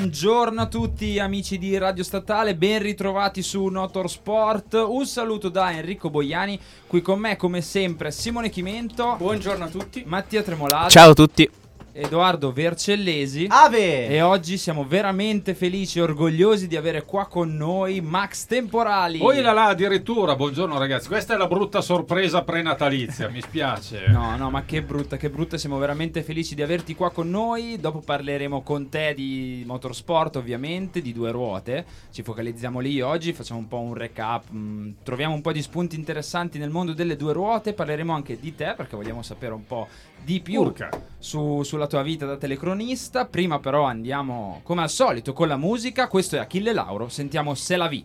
Buongiorno a tutti amici di Radio Statale, ben ritrovati su Notorsport. Un saluto da Enrico Boiani, qui con me come sempre Simone Chimento. Buongiorno a tutti. Mattia Tremolati. Ciao a tutti. Edoardo Vercellesi. Ave! E oggi siamo veramente felici e orgogliosi di avere qua con noi Max Temporali. Poi là là addirittura, buongiorno ragazzi, questa è la brutta sorpresa prenatalizia, mi spiace. No, no, ma che brutta, che brutta, siamo veramente felici di averti qua con noi. Dopo parleremo con te di motorsport, ovviamente, di due ruote. Ci focalizziamo lì oggi, facciamo un po' un recap, mh, troviamo un po' di spunti interessanti nel mondo delle due ruote. Parleremo anche di te perché vogliamo sapere un po' di più Urca. Su- sulla tua vita da telecronista. Prima però andiamo come al solito con la musica. Questo è Achille Lauro, sentiamo Se la vi.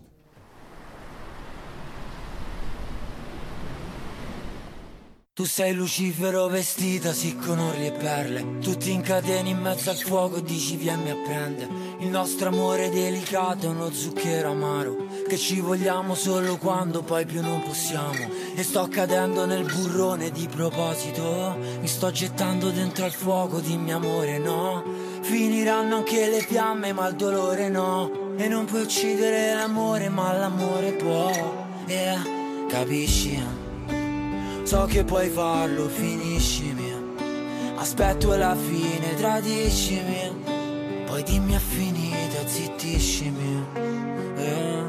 Tu sei Lucifero vestita sì con orli e perle Tutti in catene in mezzo al fuoco dici vieni a prendere. Il nostro amore delicato è uno zucchero amaro Che ci vogliamo solo quando poi più non possiamo. E sto cadendo nel burrone di proposito. Mi sto gettando dentro al fuoco dimmi amore no? Finiranno anche le fiamme ma il dolore no. E non puoi uccidere l'amore ma l'amore può. Yeah, capisci? So che puoi farlo, finiscimi. Aspetto la fine, tradiscimi. Poi dimmi è finita, zittiscimi. Eh,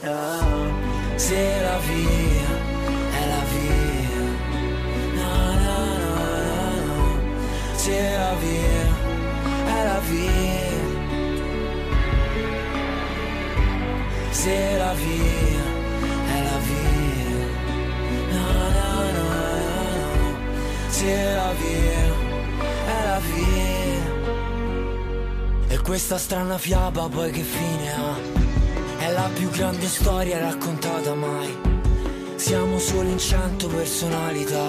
eh. Se la via è la via. Na, na, na, na. Se la via è la via. Se la via Se la via è la via. E questa strana fiaba poi che fine ha? È la più grande storia raccontata mai. Siamo solo in cento personalità.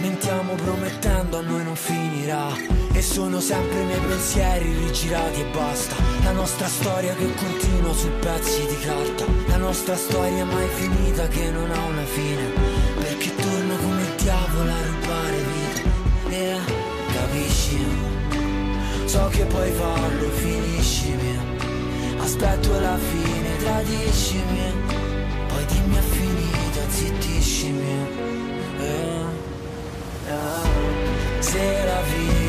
Mentiamo promettendo a noi non finirà. E sono sempre i miei pensieri rigirati e basta. La nostra storia che continua su pezzi di carta. La nostra storia mai finita che non ha una fine. Perché torna come il diavolo a So che puoi farlo, finiscimi. Aspetto la fine, tradiscimi. Poi dimmi è finita, zittiscimi. Eh, eh. Se la via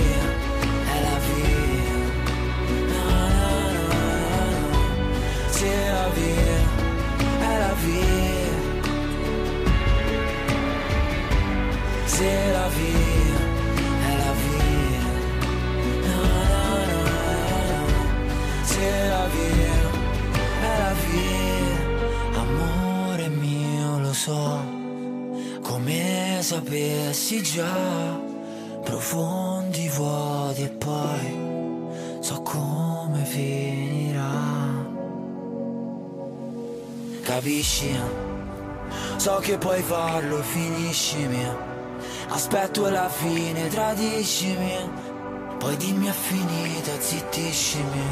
già, profondi vuoti e poi so come finirà. Capisci? So che puoi farlo, finiscimi. Aspetto la fine, tradiscimi. Poi dimmi è finita, zittiscimi.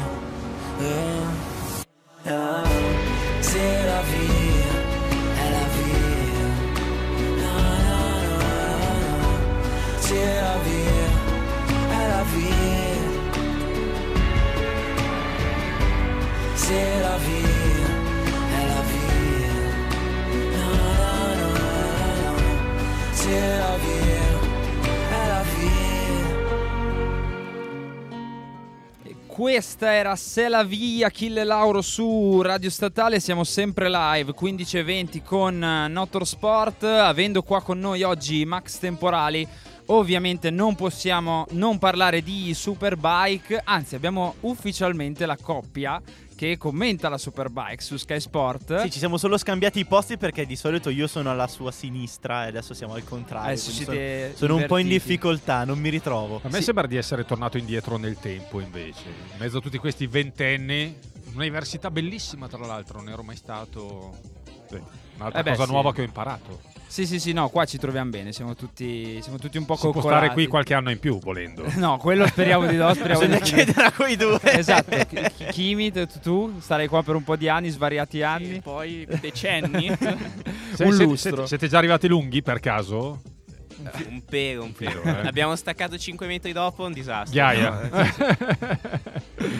Eh, eh. Se la via Se la via è la via. Se la via è la via. Na, na, na, na. Se la via è la via. E Questa era Se la via Achille Lauro su Radio Statale, siamo sempre live 15 e 20 con eh, Notorsport, avendo qua con noi oggi Max Temporali. Ovviamente non possiamo non parlare di Superbike, anzi abbiamo ufficialmente la coppia che commenta la Superbike su Sky Sport. Sì, ci siamo solo scambiati i posti perché di solito io sono alla sua sinistra e adesso siamo al contrario. Adesso siete sono, sono un po' in difficoltà, non mi ritrovo. A me sembra di essere tornato indietro nel tempo invece, in mezzo a tutti questi ventenni, un'università bellissima tra l'altro, non ero mai stato... Beh, Un'altra Eh beh, cosa sì. nuova che ho imparato. Sì, sì, sì, no, qua ci troviamo bene, siamo tutti, siamo tutti un po' Si può coccolati. stare qui qualche anno in più volendo. No, quello speriamo di no, speriamo Bisogna di chiedere a quei due. Esatto, Chi- Kimi, tu, tu starai qua per un po' di anni, svariati anni. E poi decenni. Se- un lustro. Siete, siete già arrivati lunghi per caso? Un pelo, un pelo. Eh. L'abbiamo staccato 5 metri dopo, un disastro. Ghiaia. No, eh.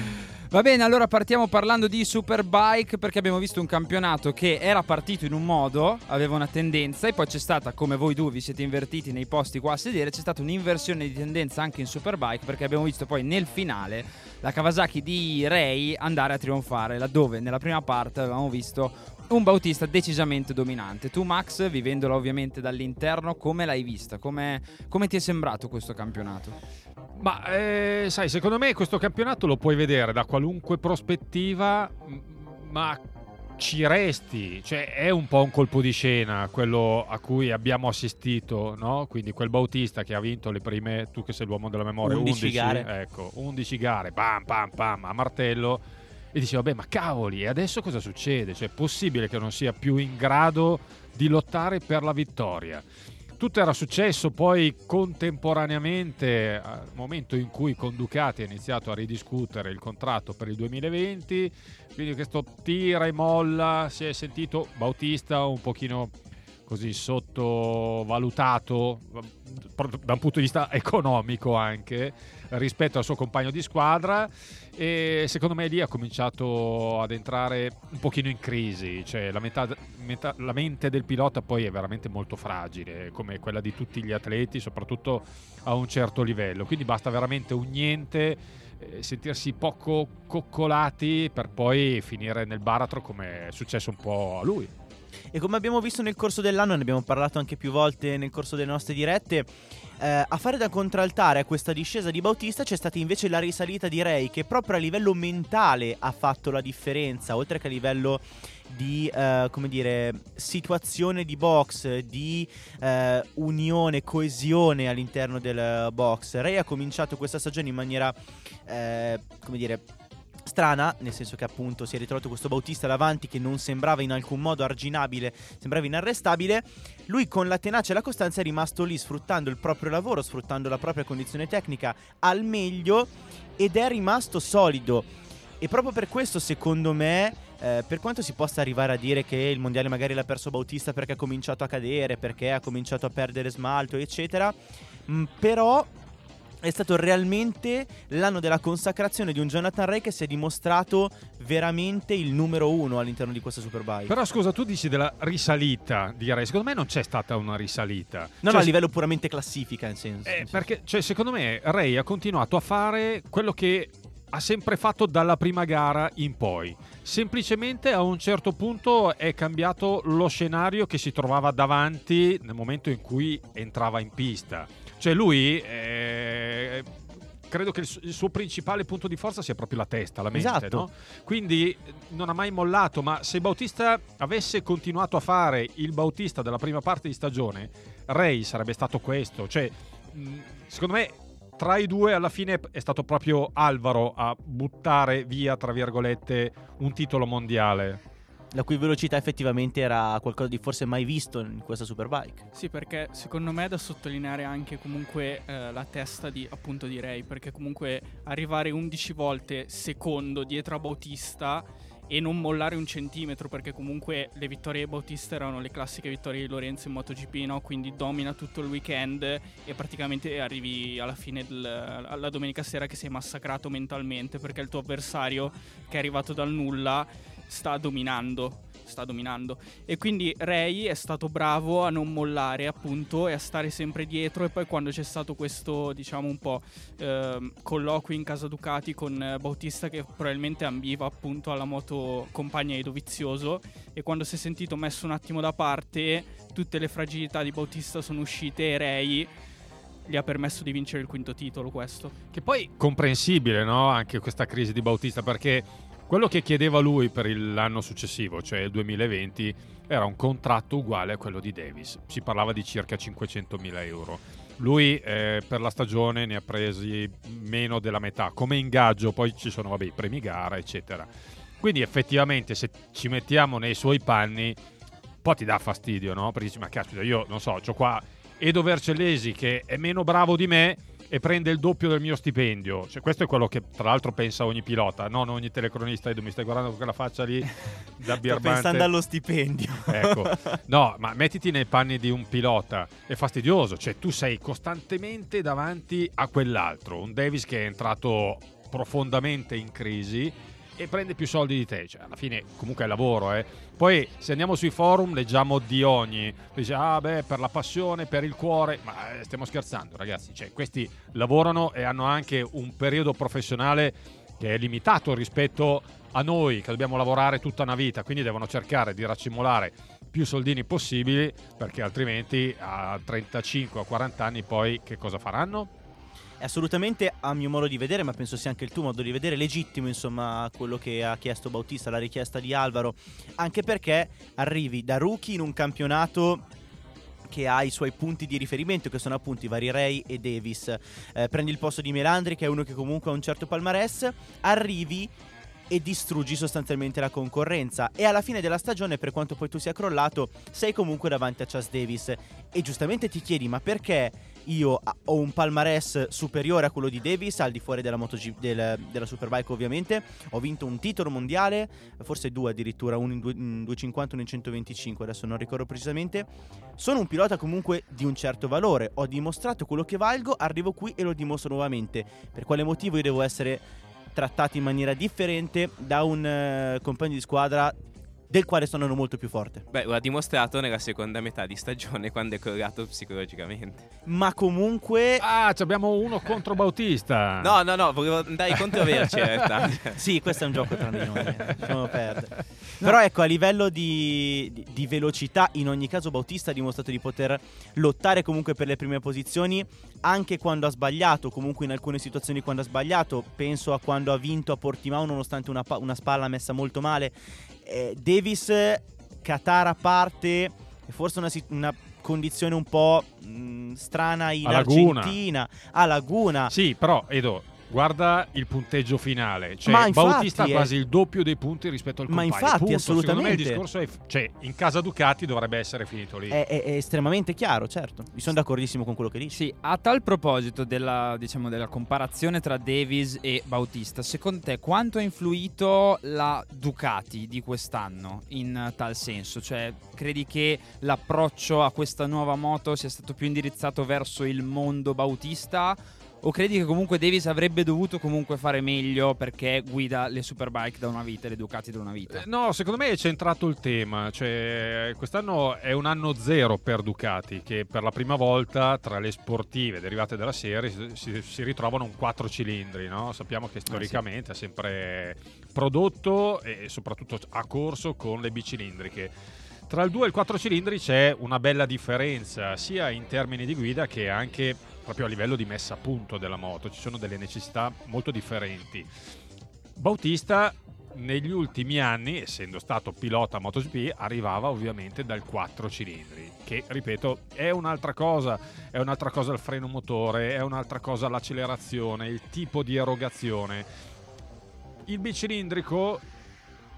Va bene, allora partiamo parlando di Superbike perché abbiamo visto un campionato che era partito in un modo, aveva una tendenza e poi c'è stata, come voi due vi siete invertiti nei posti qua a sedere, c'è stata un'inversione di tendenza anche in Superbike perché abbiamo visto poi nel finale la Kawasaki di Ray andare a trionfare, laddove nella prima parte avevamo visto un Bautista decisamente dominante. Tu Max, vivendola ovviamente dall'interno, come l'hai vista? Come, come ti è sembrato questo campionato? Ma eh, sai, secondo me questo campionato lo puoi vedere da qualunque prospettiva, ma ci resti, cioè è un po' un colpo di scena quello a cui abbiamo assistito, no? Quindi quel Bautista che ha vinto le prime, tu che sei l'uomo della memoria, 11 gare. ecco, 11 gare, pam pam pam a martello e dici vabbè, ma cavoli, e adesso cosa succede? Cioè è possibile che non sia più in grado di lottare per la vittoria? Tutto era successo poi contemporaneamente al momento in cui con Ducati ha iniziato a ridiscutere il contratto per il 2020, quindi questo tira e molla, si è sentito Bautista un pochino così sottovalutato da un punto di vista economico anche rispetto al suo compagno di squadra e secondo me lì ha cominciato ad entrare un pochino in crisi, cioè la, metà, metà- la mente del pilota poi è veramente molto fragile, come quella di tutti gli atleti, soprattutto a un certo livello, quindi basta veramente un niente, eh, sentirsi poco coccolati per poi finire nel baratro come è successo un po' a lui. E come abbiamo visto nel corso dell'anno, ne abbiamo parlato anche più volte nel corso delle nostre dirette, eh, a fare da contraltare a questa discesa di Bautista c'è stata invece la risalita di Ray che proprio a livello mentale ha fatto la differenza, oltre che a livello di eh, come dire situazione di box, di eh, unione, coesione all'interno del box. Ray ha cominciato questa stagione in maniera eh, come dire strana, nel senso che appunto si è ritrovato questo Bautista davanti che non sembrava in alcun modo arginabile, sembrava inarrestabile. Lui con la tenacia e la costanza è rimasto lì sfruttando il proprio lavoro, sfruttando la propria condizione tecnica al meglio ed è rimasto solido. E proprio per questo, secondo me, eh, per quanto si possa arrivare a dire che il mondiale magari l'ha perso Bautista perché ha cominciato a cadere, perché ha cominciato a perdere smalto, eccetera, mh, però è stato realmente l'anno della consacrazione di un Jonathan Ray che si è dimostrato veramente il numero uno all'interno di questa Superbike. Però scusa, tu dici della risalita di Ray, secondo me non c'è stata una risalita. no, Cioè, no, a livello puramente classifica, in senso. Eh, perché, cioè, secondo me, Ray ha continuato a fare quello che ha sempre fatto dalla prima gara in poi. Semplicemente a un certo punto è cambiato lo scenario che si trovava davanti nel momento in cui entrava in pista. Cioè lui eh, credo che il su- il suo principale punto di forza sia proprio la testa, la mente, Esatto. no? Quindi eh, non ha mai mollato, ma se Bautista avesse continuato a fare il Bautista della prima parte di stagione, Ray sarebbe stato questo. Cioè, mh, secondo me, tra i due alla fine è stato proprio Alvaro a buttare via, tra virgolette, un titolo mondiale. La cui velocità effettivamente era qualcosa di forse mai visto in questa Superbike. Sì, perché secondo me è da sottolineare anche comunque eh, la testa di, appunto di Ray, perché comunque arrivare 11 volte secondo dietro a Bautista e non mollare un centimetro, perché comunque le vittorie di Bautista erano le classiche vittorie di Lorenzo in MotoGP, no? quindi domina tutto il weekend e praticamente arrivi alla fine del, alla domenica sera che sei massacrato mentalmente, perché il tuo avversario che è arrivato dal nulla sta dominando. Sta dominando. E quindi Ray è stato bravo a non mollare, appunto, e a stare sempre dietro. E poi quando c'è stato questo, diciamo, un po' ehm, colloquio in casa Ducati con eh, Bautista, che probabilmente ambiva appunto alla moto compagna di Dovizioso. E quando si è sentito messo un attimo da parte, tutte le fragilità di Bautista sono uscite e Ray gli ha permesso di vincere il quinto titolo. Questo. Che poi comprensibile, no? Anche questa crisi di Bautista, perché quello che chiedeva lui per l'anno successivo, cioè il 2020, era un contratto uguale a quello di Davis. Si parlava di circa 500.000 euro. Lui eh, per la stagione ne ha presi meno della metà. Come ingaggio poi ci sono vabbè, i premi gara, eccetera. Quindi effettivamente se ci mettiamo nei suoi panni, un po' ti dà fastidio, no? Perché dici, ma caspita, io non so, ho qua Edo Vercellesi che è meno bravo di me e prende il doppio del mio stipendio. Cioè, questo è quello che tra l'altro pensa ogni pilota, non ogni telecronista. Edo, mi stai guardando con quella faccia lì da Sto birbante. pensando allo stipendio. Ecco, no, ma mettiti nei panni di un pilota, è fastidioso, cioè tu sei costantemente davanti a quell'altro, un Davis che è entrato profondamente in crisi e prende più soldi di te. Cioè, alla fine comunque è lavoro, eh. Poi se andiamo sui forum leggiamo di ogni. Dice, ah beh, per la passione, per il cuore. Ma eh, stiamo scherzando, ragazzi. Cioè, questi lavorano e hanno anche un periodo professionale che è limitato rispetto a noi che dobbiamo lavorare tutta una vita, quindi devono cercare di raccimolare più soldini possibili perché altrimenti a 35 o 40 anni poi che cosa faranno? È assolutamente, a mio modo di vedere, ma penso sia anche il tuo modo di vedere, legittimo insomma quello che ha chiesto Bautista, la richiesta di Alvaro, anche perché arrivi da rookie in un campionato che ha i suoi punti di riferimento, che sono appunto i vari Ray e Davis. Eh, prendi il posto di Melandri, che è uno che comunque ha un certo palmarès, arrivi e distruggi sostanzialmente la concorrenza. E alla fine della stagione, per quanto poi tu sia crollato, sei comunque davanti a Chas Davis. E giustamente ti chiedi, ma perché io ho un palmarès superiore a quello di Davis, al di fuori della, MotoG, del, della Superbike ovviamente. Ho vinto un titolo mondiale, forse due addirittura, uno in, due, in 250 e uno in 125, adesso non ricordo precisamente. Sono un pilota comunque di un certo valore, ho dimostrato quello che valgo, arrivo qui e lo dimostro nuovamente. Per quale motivo io devo essere trattato in maniera differente da un uh, compagno di squadra del quale sono molto più forte. Beh, lo ha dimostrato nella seconda metà di stagione quando è crollato psicologicamente. Ma comunque... Ah, abbiamo uno contro Bautista. No, no, no, volevo andare contro Verci in realtà. sì, questo è un gioco tra di noi, eh. lasciamo perdere. Però ecco, a livello di, di, di, velocità, in ogni caso Bautista ha dimostrato di poter lottare comunque per le prime posizioni, anche quando ha sbagliato, comunque in alcune situazioni quando ha sbagliato. Penso a quando ha vinto a Portimao nonostante una, una spalla messa molto male eh, Davis, Qatar a parte, forse una, una condizione un po' mh, strana in a Argentina, Laguna. a Laguna. Sì, però Edo, guarda il punteggio finale. Cioè, infatti, Bautista ha quasi il doppio dei punti rispetto al compagno. Ma infatti, Punto. assolutamente. Secondo me il discorso è, cioè, in casa Ducati dovrebbe essere finito lì. È, è, è estremamente chiaro, certo. Mi sono d'accordissimo con quello che dici. Sì, a tal proposito della, diciamo, della comparazione tra Davis e Bautista, secondo te quanto ha influito la Ducati di quest'anno in tal senso? Cioè, credi che l'approccio a questa nuova moto sia stato più indirizzato verso il mondo Bautista? O credi che comunque Davis avrebbe dovuto comunque fare meglio perché guida le Superbike da una vita, le Ducati da una vita? Eh, no, secondo me è centrato il tema. Cioè, quest'anno è un anno zero per Ducati, che per la prima volta tra le sportive derivate dalla serie si, si ritrovano un 4 cilindri. No? Sappiamo che storicamente ah, sì. ha sempre prodotto e soprattutto ha corso con le bicilindriche. Tra il 2 e il 4 cilindri c'è una bella differenza, sia in termini di guida che anche proprio a livello di messa a punto della moto, ci sono delle necessità molto differenti. Bautista negli ultimi anni, essendo stato pilota MotoGP, arrivava ovviamente dal 4 cilindri, che ripeto è un'altra cosa, è un'altra cosa il freno motore, è un'altra cosa l'accelerazione, il tipo di erogazione. Il bicilindrico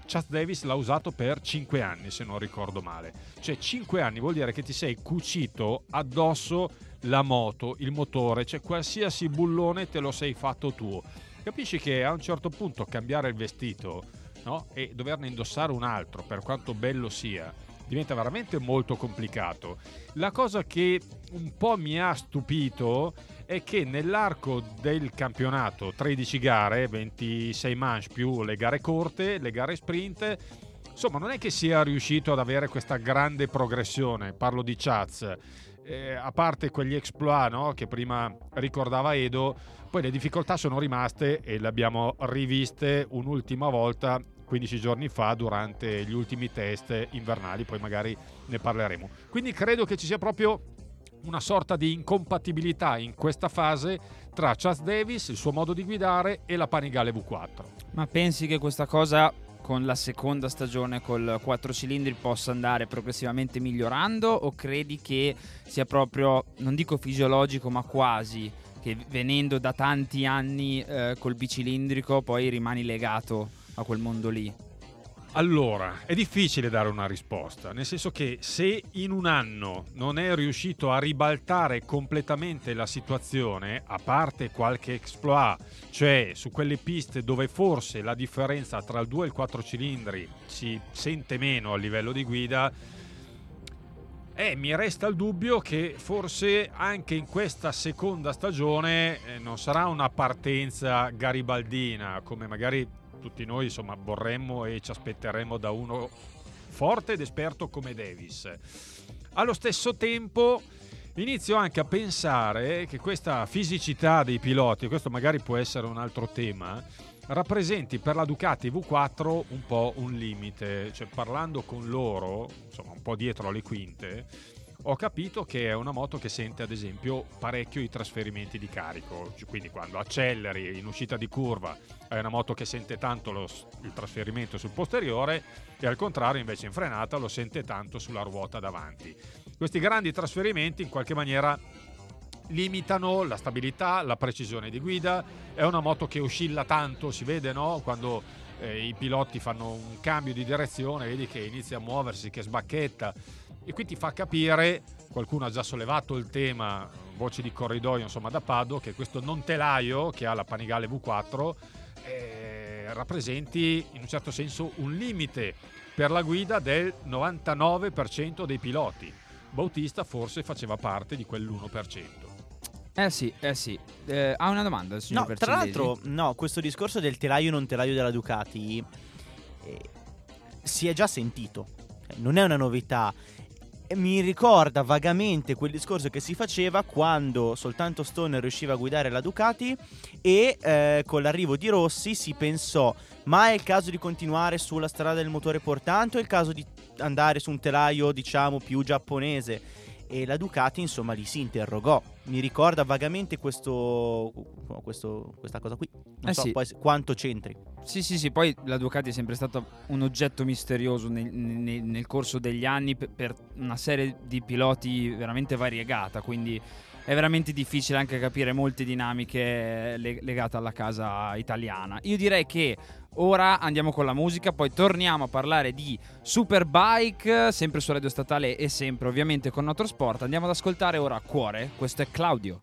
Chas Davis l'ha usato per 5 anni, se non ricordo male. Cioè 5 anni vuol dire che ti sei cucito addosso la moto, il motore, cioè qualsiasi bullone te lo sei fatto tu. Capisci che a un certo punto cambiare il vestito no? e doverne indossare un altro, per quanto bello sia, diventa veramente molto complicato. La cosa che un po' mi ha stupito è che nell'arco del campionato 13 gare, 26 manche più le gare corte, le gare sprint, insomma non è che sia riuscito ad avere questa grande progressione, parlo di Chaz eh, a parte quegli exploit no, che prima ricordava Edo, poi le difficoltà sono rimaste e le abbiamo riviste un'ultima volta 15 giorni fa durante gli ultimi test invernali, poi magari ne parleremo. Quindi credo che ci sia proprio una sorta di incompatibilità in questa fase tra Chas Davis, il suo modo di guidare e la Panigale V4. Ma pensi che questa cosa con la seconda stagione col 4 cilindri possa andare progressivamente migliorando o credi che sia proprio, non dico fisiologico, ma quasi, che venendo da tanti anni eh, col bicilindrico poi rimani legato a quel mondo lì? Allora, è difficile dare una risposta, nel senso che se in un anno non è riuscito a ribaltare completamente la situazione, a parte qualche exploit, cioè su quelle piste dove forse la differenza tra il 2 e il 4 cilindri si sente meno a livello di guida, E mi resta il dubbio che forse anche in questa seconda stagione eh, non sarà una partenza garibaldina come magari tutti noi insomma vorremmo e ci aspetteremmo da uno forte ed esperto come Davis. Allo stesso tempo inizio anche a pensare che questa fisicità dei piloti, questo magari può essere un altro tema, rappresenti per la Ducati V4 un po' un limite, cioè parlando con loro, insomma un po' dietro alle quinte, ho capito che è una moto che sente ad esempio parecchio i trasferimenti di carico, Cioè, quindi quando acceleri in uscita di curva è una moto che sente tanto lo il trasferimento sul posteriore e al contrario invece in frenata lo sente tanto sulla ruota davanti. Questi grandi trasferimenti in qualche maniera limitano la stabilità, la precisione di guida, è una moto che oscilla tanto, si vede no? quando eh, i piloti fanno un cambio di direzione, vedi che inizia a muoversi, che sbacchetta e qui ti fa capire, qualcuno ha già sollevato il tema, voci di corridoio insomma da Pado, che questo non telaio che ha la Panigale V4 eh, rappresenti in un certo senso un limite per la guida del 99% dei piloti. Bautista forse faceva parte di quell'1%. Eh sì, eh sì. Eh, ha una domanda, signor No, tra l'altro, no, questo discorso del telaio non telaio della Ducati eh, si è già sentito, non è una novità. Mi ricorda vagamente quel discorso che si faceva quando soltanto Stoner riusciva a guidare la Ducati e eh, con l'arrivo di Rossi si pensò ma è il caso di continuare sulla strada del motore portante o è il caso di andare su un telaio diciamo più giapponese? E la Ducati insomma lì si interrogò. Mi ricorda vagamente questo, questo- questa cosa qui. Non Eh so sì. poi quanto c'entri. Sì, sì, sì, poi la Ducati è sempre stata un oggetto misterioso nel, nel- nel corso degli anni per, per una serie di piloti veramente variegata, quindi è veramente difficile anche capire molte dinamiche le- legate alla casa italiana. Io direi che ora andiamo con la musica, poi torniamo a parlare di Superbike, sempre su Radio Statale e sempre ovviamente con Notrosport. Andiamo ad ascoltare ora Cuore, questo è Claudio.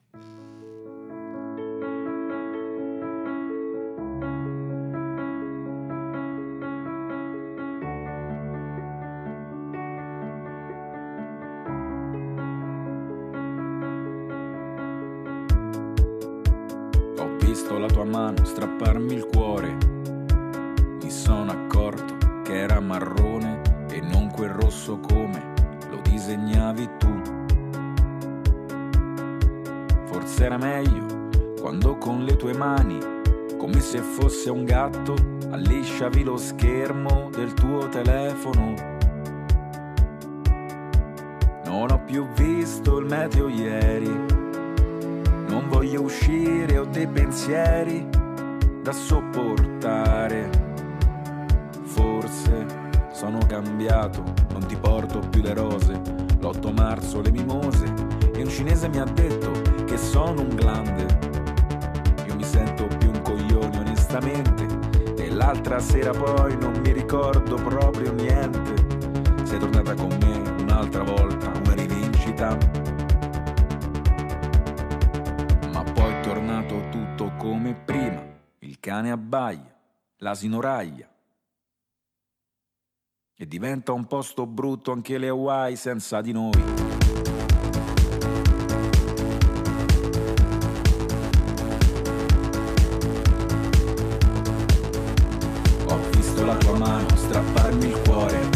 Ho visto la tua mano strapparmi il cuore. Sono accorto che era marrone e non quel rosso come lo disegnavi tu. Forse era meglio quando con le tue mani, come se fosse un gatto, allisciavi lo schermo del tuo telefono. Non ho più visto il meteo ieri. Non voglio uscire, ho dei pensieri da sopportare. Sono cambiato, non ti porto più le rose. L'8 marzo le mimose e un cinese mi ha detto che sono un glande. Io mi sento più un coglione onestamente e l'altra sera poi non mi ricordo proprio niente. Sei tornata con me un'altra volta, una rivincita ma poi è tornato tutto come prima. Il cane abbaia, l'asino raglia. E diventa un posto brutto anche le Hawaii senza di noi. Ho visto la tua mano strapparmi il cuore.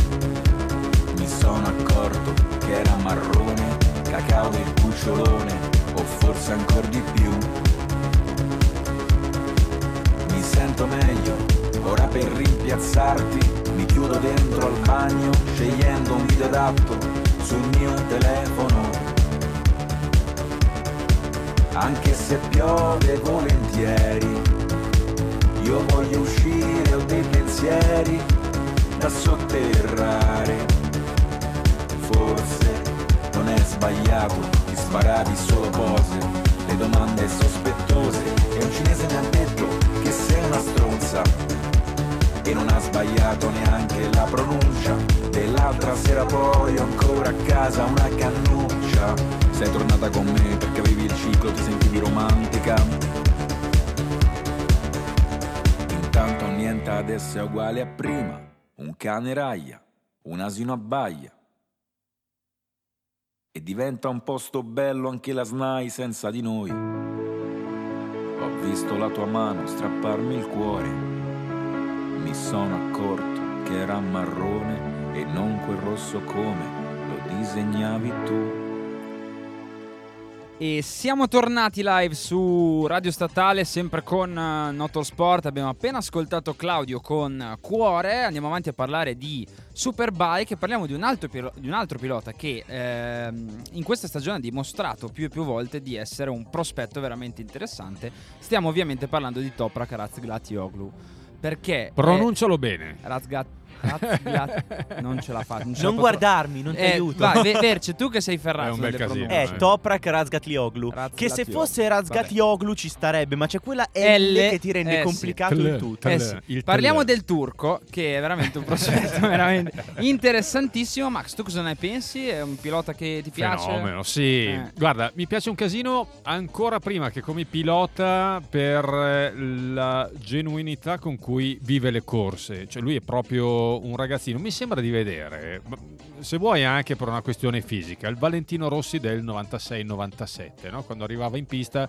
Mi sono accorto che era marrone, cacao del cucciolone, o forse ancora di più. Mi sento meglio, ora per rimpiazzarti mi chiudo dentro al bagno, scegliendo un video adatto sul mio telefono. Anche se piove volentieri, io voglio uscire, ho dei pensieri da sotterrare. Forse non è sbagliato, ti sparavi solo cose, le domande sospettose. E un cinese mi ha detto che sei una stronza e non ha sbagliato neanche la pronuncia. Dell'altra sera poi ho ancora a casa una cannuccia. Sei tornata con me perché avevi il ciclo, ti sentivi romantica. Intanto niente adesso è uguale a prima. Un cane raglia, un asino abbaia. E diventa un posto bello anche la SNAI senza di noi. Ho visto la tua mano strapparmi il cuore. Mi sono accorto che era marrone e non quel rosso come lo disegnavi tu. E siamo tornati live su Radio Statale, sempre con uh, Noto Sport. Abbiamo appena ascoltato Claudio con uh, Cuore. Andiamo avanti a parlare di Superbike parliamo di un altro, pilo- di un altro pilota che ehm, in questa stagione ha dimostrato più e più volte di essere un prospetto veramente interessante. Stiamo ovviamente parlando di Toprak Razglatioglu. Perché... Pronuncialo bene. Razgat Non ce la fa. Non, ce la Non potrò- guardarmi, non ti Eh, aiuto. Vai, Ve- Verce, tu che sei ferrato È un bel delle casino. pronunce. È eh. Toprak Razgatlioglu. Che se fosse Razgatlioglu ci starebbe, ma c'è quella L, L, che ti rende eh, sì. complicato Tl, il tutto. tl, Eh sì. il Parliamo tl. del turco, che è veramente un progetto veramente interessantissimo. Max, tu cosa ne pensi? È un pilota che ti piace? Fenomeno, sì. Eh. Guarda, mi piace un casino ancora prima che come pilota per eh, la genuinità con cui vive le corse. Cioè lui è proprio un ragazzino, mi sembra di vedere, se vuoi anche per una questione fisica, il Valentino Rossi del 96-97, no? quando arrivava in pista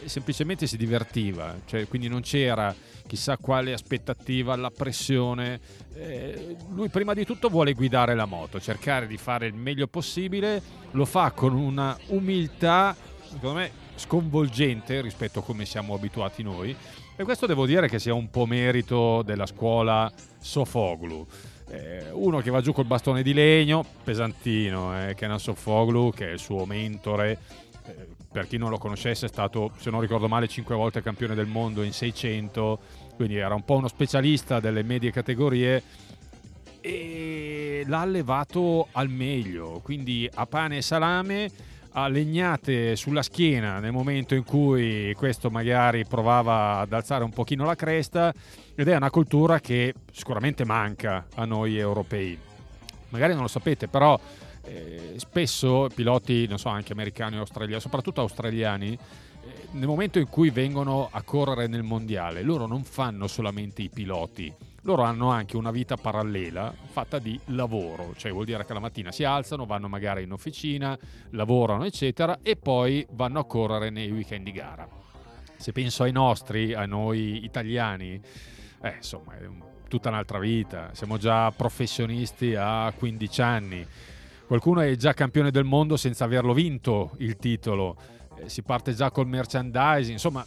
eh, semplicemente si divertiva, cioè, quindi non c'era chissà quale aspettativa, la pressione. Eh, lui prima di tutto vuole guidare la moto, cercare di fare il meglio possibile, lo fa con una umiltà, secondo me, sconvolgente rispetto a come siamo abituati noi. E questo devo dire che sia un po' merito della scuola Sofoglu. Eh, uno che va giù col bastone di legno, pesantino, eh, Kenan Sofoglu, che è il suo mentore, eh, per chi non lo conoscesse è stato, se non ricordo male, cinque volte campione del mondo in 600, quindi era un po' uno specialista delle medie categorie e l'ha allevato al meglio, quindi a pane e salame, a legnate sulla schiena nel momento in cui questo magari provava ad alzare un pochino la cresta ed è una cultura che sicuramente manca a noi europei. Magari non lo sapete, però eh, spesso piloti, non so, anche americani o australiani, soprattutto australiani, eh, nel momento in cui vengono a correre nel mondiale, loro non fanno solamente i piloti, loro hanno anche una vita parallela fatta di lavoro, cioè vuol dire che la mattina si alzano, vanno magari in officina, lavorano, eccetera, e poi vanno a correre nei weekend di gara. Se penso ai nostri, a noi italiani, eh, insomma, è tutta un'altra vita. Siamo già professionisti a 15 anni. Qualcuno è già campione del mondo senza averlo vinto il titolo. Eh, si parte già col merchandising. Insomma,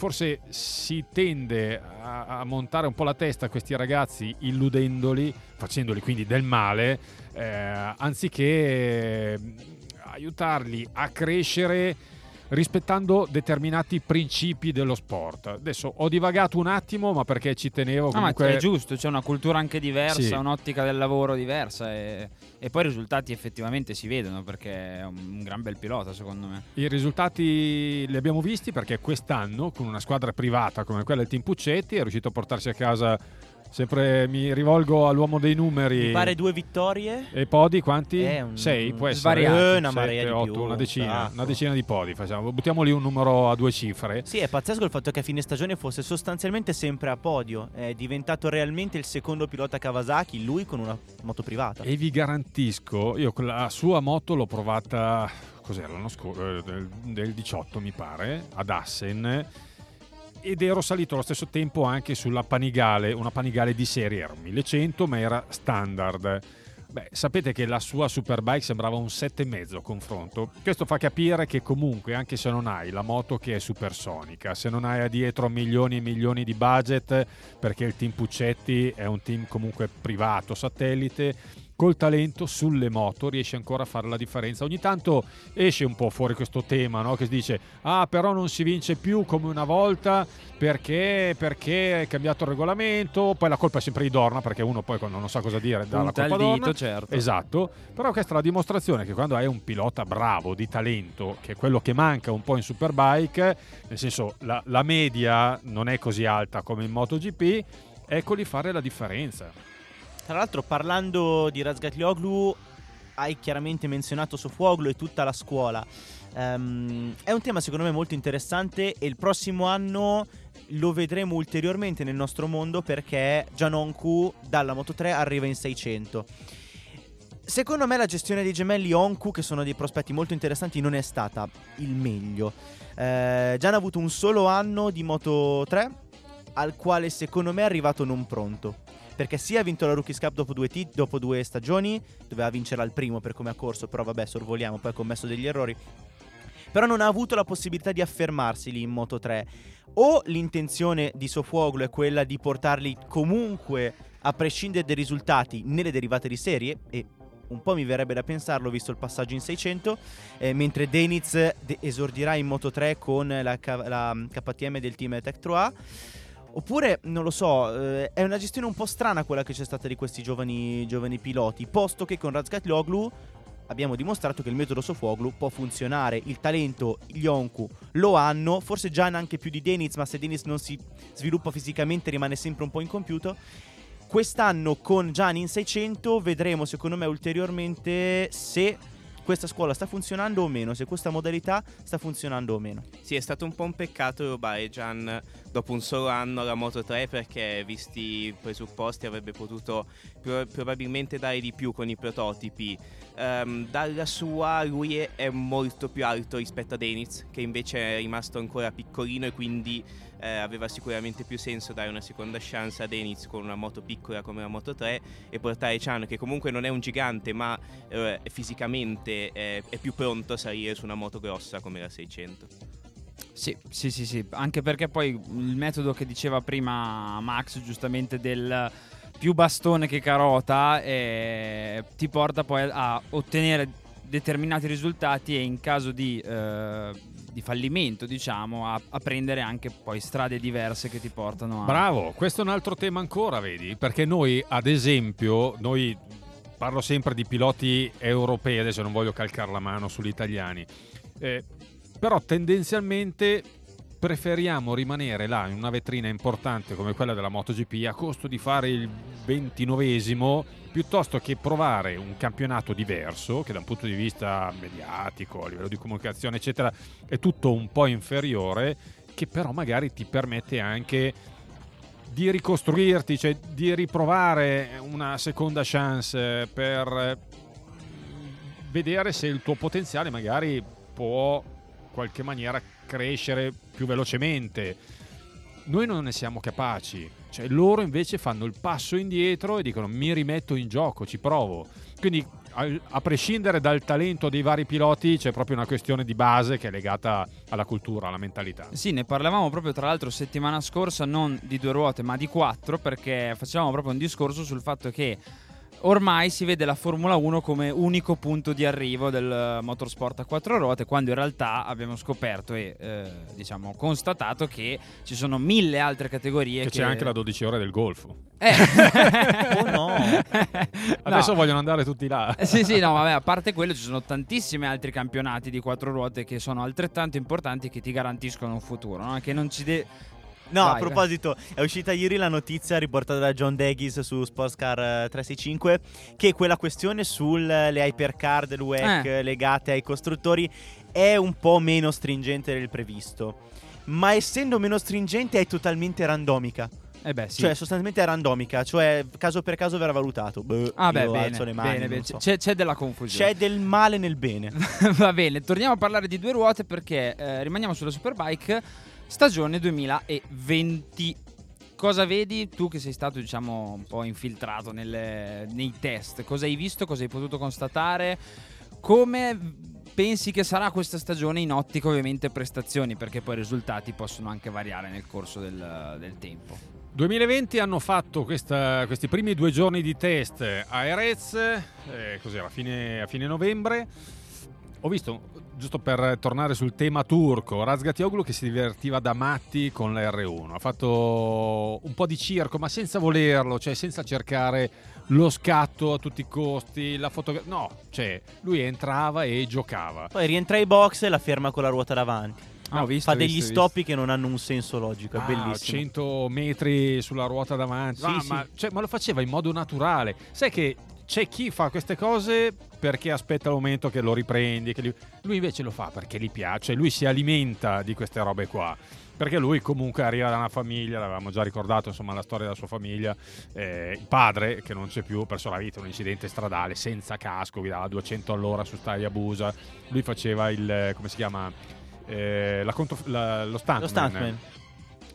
forse si tende a, a montare un po' la testa a questi ragazzi illudendoli, facendoli quindi del male, eh, anziché eh, aiutarli a crescere rispettando determinati principi dello sport. Adesso ho divagato un attimo, ma perché ci tenevo No, ma comunque è giusto, c'è una cultura anche diversa, Sì. un'ottica del lavoro diversa e, e poi i risultati effettivamente si vedono perché è un gran bel pilota secondo me. I risultati li abbiamo visti perché quest'anno, con una squadra privata come quella del Team Puccetti, è riuscito a portarsi a casa. Sempre mi rivolgo all'uomo dei numeri. Mi pare due vittorie. E podi quanti? È un- Sei, può essere. svariati. Eh, una Sette, marea di otto, più, una decina, sacco. una decina di podi facciamo. Buttiamo lì un numero a due cifre. Sì, è pazzesco il fatto che a fine stagione fosse sostanzialmente sempre a podio. È diventato realmente il secondo pilota Kawasaki, lui con una moto privata. E vi garantisco, io con la sua moto l'ho provata, cos'era l'anno scorso, del, del 18 mi pare, ad Assen, ed ero salito allo stesso tempo anche sulla Panigale, una Panigale di serie, era un 1100 ma era standard. Beh, sapete che la sua Superbike sembrava un 7,5 a confronto. Questo fa capire che comunque, anche se non hai la moto che è supersonica, se non hai dietro milioni e milioni di budget, perché il team Puccetti è un team comunque privato, satellite, col talento sulle moto riesce ancora a fare la differenza. Ogni tanto esce un po' fuori questo tema, no? che si dice, ah però non si vince più come una volta perché, perché è cambiato il regolamento, poi la colpa è sempre di Dorna, perché uno poi quando non sa cosa dire dà la Punta colpa il a dito, Dorna. certo. Esatto, però questa è la dimostrazione che quando hai un pilota bravo, di talento, che è quello che manca un po' in Superbike, nel senso la, la media non è così alta come in MotoGP, eccoli fare la differenza. Tra l'altro, parlando di Razgatlioglu, hai chiaramente menzionato Sofuoglu e tutta la scuola. Ehm, è un tema secondo me molto interessante e il prossimo anno lo vedremo ulteriormente nel nostro mondo perché Gianonku dalla Moto 3 arriva in 600. Secondo me la gestione dei gemelli Onku, che sono dei prospetti molto interessanti, non è stata il meglio. Eh, già hanno avuto un solo anno di Moto 3, al quale secondo me è arrivato non pronto. Perché sì, ha vinto la Rookies Cup dopo due, tit- dopo due stagioni, doveva vincere al primo per come ha corso, però vabbè, sorvoliamo, poi ha commesso degli errori. Però non ha avuto la possibilità di affermarsi lì in Moto 3. O l'intenzione di Sofuoglu è quella di portarli comunque, a prescindere dai risultati, nelle derivate di serie, e un po' mi verrebbe da pensarlo visto il passaggio in 600, eh, mentre Deniz de- esordirà in Moto 3 con la, K- la KTM del team Tech 3A. Oppure, non lo so, eh, è una gestione un po' strana quella che c'è stata di questi giovani, giovani piloti, posto che con Razgat Loglu abbiamo dimostrato che il metodo Sofoglu può funzionare, il talento gli Onku lo hanno, forse già anche più di Deniz, ma se Deniz non si sviluppa fisicamente rimane sempre un po' incompiuto. Quest'anno con Gianni in 600 vedremo secondo me ulteriormente se questa scuola sta funzionando o meno, se questa modalità sta funzionando o meno. Sì, è stato un po' un peccato rubare Gian dopo un solo anno la Moto 3 perché visti i presupposti avrebbe potuto pro- probabilmente dare di più con i prototipi. Ehm, dalla sua lui è, è molto più alto rispetto a Deniz che invece è rimasto ancora piccolino e quindi eh, aveva sicuramente più senso dare una seconda chance a Deniz con una moto piccola come la Moto 3 e portare Chan che comunque non è un gigante ma eh, fisicamente è, è più pronto a salire su una moto grossa come la 600. Sì, sì, sì, sì, anche perché poi il metodo che diceva prima Max giustamente del più bastone che carota eh, ti porta poi a ottenere determinati risultati e in caso di, eh, di fallimento diciamo a, a prendere anche poi strade diverse che ti portano a... Bravo, questo è un altro tema ancora, vedi? Perché noi, ad esempio, noi parlo sempre di piloti europei, adesso non voglio calcare la mano sugli italiani, eh, però tendenzialmente preferiamo rimanere là in una vetrina importante come quella della MotoGP a costo di fare il ventinovesimo piuttosto che provare un campionato diverso che da un punto di vista mediatico, a livello di comunicazione eccetera è tutto un po' inferiore che però magari ti permette anche di ricostruirti, cioè di riprovare una seconda chance per vedere se il tuo potenziale magari può in qualche maniera crescere più velocemente. Noi non ne siamo capaci, cioè loro invece fanno il passo indietro e dicono mi rimetto in gioco, ci provo. Quindi a, prescindere dal talento dei vari piloti c'è proprio una questione di base che è legata alla cultura, alla mentalità. Sì, ne parlavamo proprio tra l'altro settimana scorsa, non di due ruote ma di quattro, perché facevamo proprio un discorso sul fatto che ormai si vede la Formula 1 come unico punto di arrivo del motorsport a quattro ruote, quando in realtà abbiamo scoperto e eh, diciamo constatato che ci sono mille altre categorie. Che, che... c'è anche la 12 ore del golfo. Eh. oh no! Adesso No. vogliono andare tutti là. Eh, Sì, sì, no, vabbè, a parte quello ci sono tantissimi altri campionati di quattro ruote che sono altrettanto importanti e che ti garantiscono un futuro, no? Che non ci de- No, Vai, a proposito, è uscita ieri la notizia riportata da John Daggis su Sportscar eh, 365 che quella questione sulle hypercar del WEC Eh. legate ai costruttori è un po' meno stringente del previsto. Ma essendo meno stringente è totalmente randomica. Eh beh, sì. Cioè, sostanzialmente è randomica, cioè caso per caso verrà valutato. Boh, ah, beh, bene, mani. bene, bene. so. C'è, c'è della confusione. C'è del male nel bene. Va bene, torniamo a parlare di due ruote perché eh, rimaniamo sulla Superbike stagione 2020. Cosa vedi tu che sei stato, diciamo, un po' infiltrato nelle- nei test? Cosa hai visto? Cosa hai potuto constatare? Come pensi che sarà questa stagione in ottica ovviamente prestazioni? Perché poi i risultati possono anche variare nel corso del, del tempo. 2020 hanno fatto questa- questi primi due giorni di test a Erez, eh, cos'era, a fine, a fine novembre. Ho visto, giusto per tornare sul tema turco, Razgatioglu che si divertiva da matti con la R1. Ha fatto un po' di circo, ma senza volerlo, cioè senza cercare lo scatto a tutti i costi, la fotografia. No, cioè lui entrava e giocava. Poi rientra ai box e la ferma con la ruota davanti. Ah, ho visto, Fa degli visto, ho stoppi che non hanno un senso logico, è Ah, bellissimo. 100 metri sulla ruota davanti. Sì, Ah, sì. Ma, cioè, ma lo faceva in modo naturale. Sai che c'è chi fa queste cose perché aspetta il momento che lo riprendi. Che lui... lui invece lo fa perché gli piace, lui si alimenta di queste robe qua. Perché lui comunque arriva da una famiglia, l'avevamo già ricordato insomma la storia della sua famiglia, eh, il padre che non c'è più, ha perso la vita in un incidente stradale senza casco, guidava a 200 all'ora su Staglia Abusa, lui faceva il, come si chiama, eh, la contro- la- lo stuntman. Lo stuntman.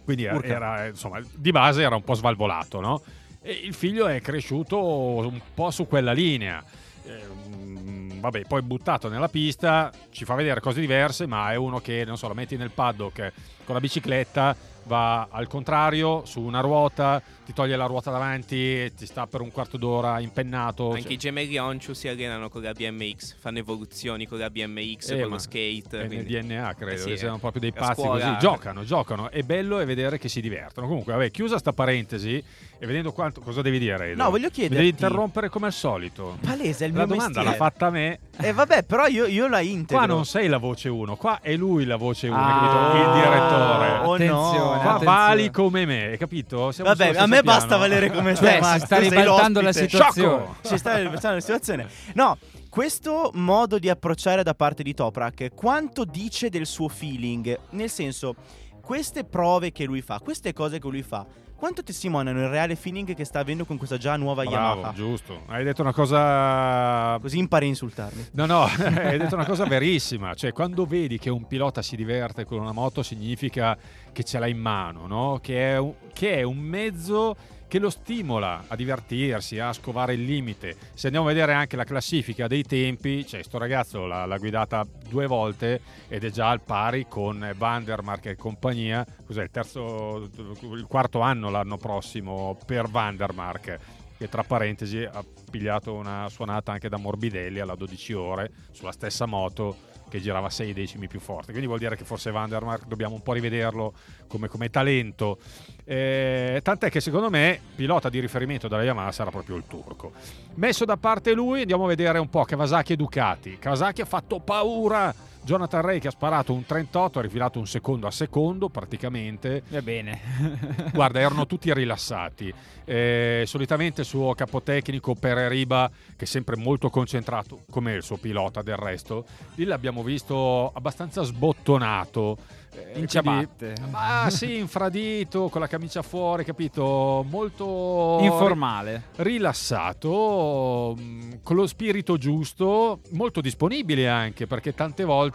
Quindi era, era, insomma, di base era un po' svalvolato, no? E il figlio è cresciuto un po' su quella linea. Eh, mm, vabbè, poi buttato nella pista, ci fa vedere cose diverse, ma è uno che, non so, lo metti nel paddock con la bicicletta, va al contrario su una ruota, ti toglie la ruota davanti e ti sta per un quarto d'ora impennato. Anche Cioè- i gemelli Onchu si allenano con la BMX, fanno evoluzioni con la BMX, Eh, con lo skate. È nel DNA, credo, Eh sì, che siano eh. proprio dei pazzi scuola- così. Giocano, giocano. È bello è vedere che si divertono. Comunque, vabbè, chiusa sta parentesi e vedendo quanto, cosa devi dire. Edo? No, voglio Mi chiederti- devi interrompere come al solito. Palese, è il La mio domanda mestiere. l'ha fatta a me. E vabbè, però io, io la integro. Qua non sei la voce 1, qua è lui la voce 1, Ah. Il direttore. Oh, Attenzione, no. Qua attenzione. vali come me, hai capito? Siamo Vabbè, a me basta piano. valere come Cioè, te, Max, si sta ribaltando la situazione. Si sta ribaltando la situazione. No, questo modo di approcciare da parte di Toprak, quanto dice del suo feeling? Nel senso, queste prove che lui fa, queste cose che lui fa, quanto testimoniano il reale feeling che sta avendo con questa già nuova Bravo, Yamaha? giusto. Hai detto una cosa Così impari a insultarmi. No, no, hai detto una cosa verissima. Cioè, quando vedi che un pilota si diverte con una moto, significa che ce l'ha in mano, no? Che è un, che è un mezzo che lo stimola a divertirsi, a scovare il limite. Se andiamo a vedere anche la classifica dei tempi, cioè, sto ragazzo l'ha, l'ha guidata due volte ed è già al pari con Vandermark e compagnia. Cos'è il terzo, il quarto anno l'anno prossimo per Vandermark che tra parentesi ha pigliato una suonata anche da Morbidelli alla 12 ore sulla stessa moto che girava 6 decimi più forte. Quindi vuol dire che forse Vandermark dobbiamo un po' rivederlo come, come talento. Eh, tant'è che secondo me pilota di riferimento della Yamaha sarà proprio il turco. Messo da parte lui, andiamo a vedere un po' Kawasaki e Ducati. Kawasaki ha fatto paura. Jonathan Ray che ha sparato un 38, ha rifilato un secondo a secondo praticamente. Va bene. Guarda, erano tutti rilassati. Eh, solitamente il suo capotecnico Pereriba, che è sempre molto concentrato, come il suo pilota del resto, lì l'abbiamo visto abbastanza sbottonato. Eh, In quindi- ciabatte. Ma sì, infradito, con la camicia fuori, capito? Molto Informale. rilassato, mh, con lo spirito giusto, molto disponibile anche, perché tante volte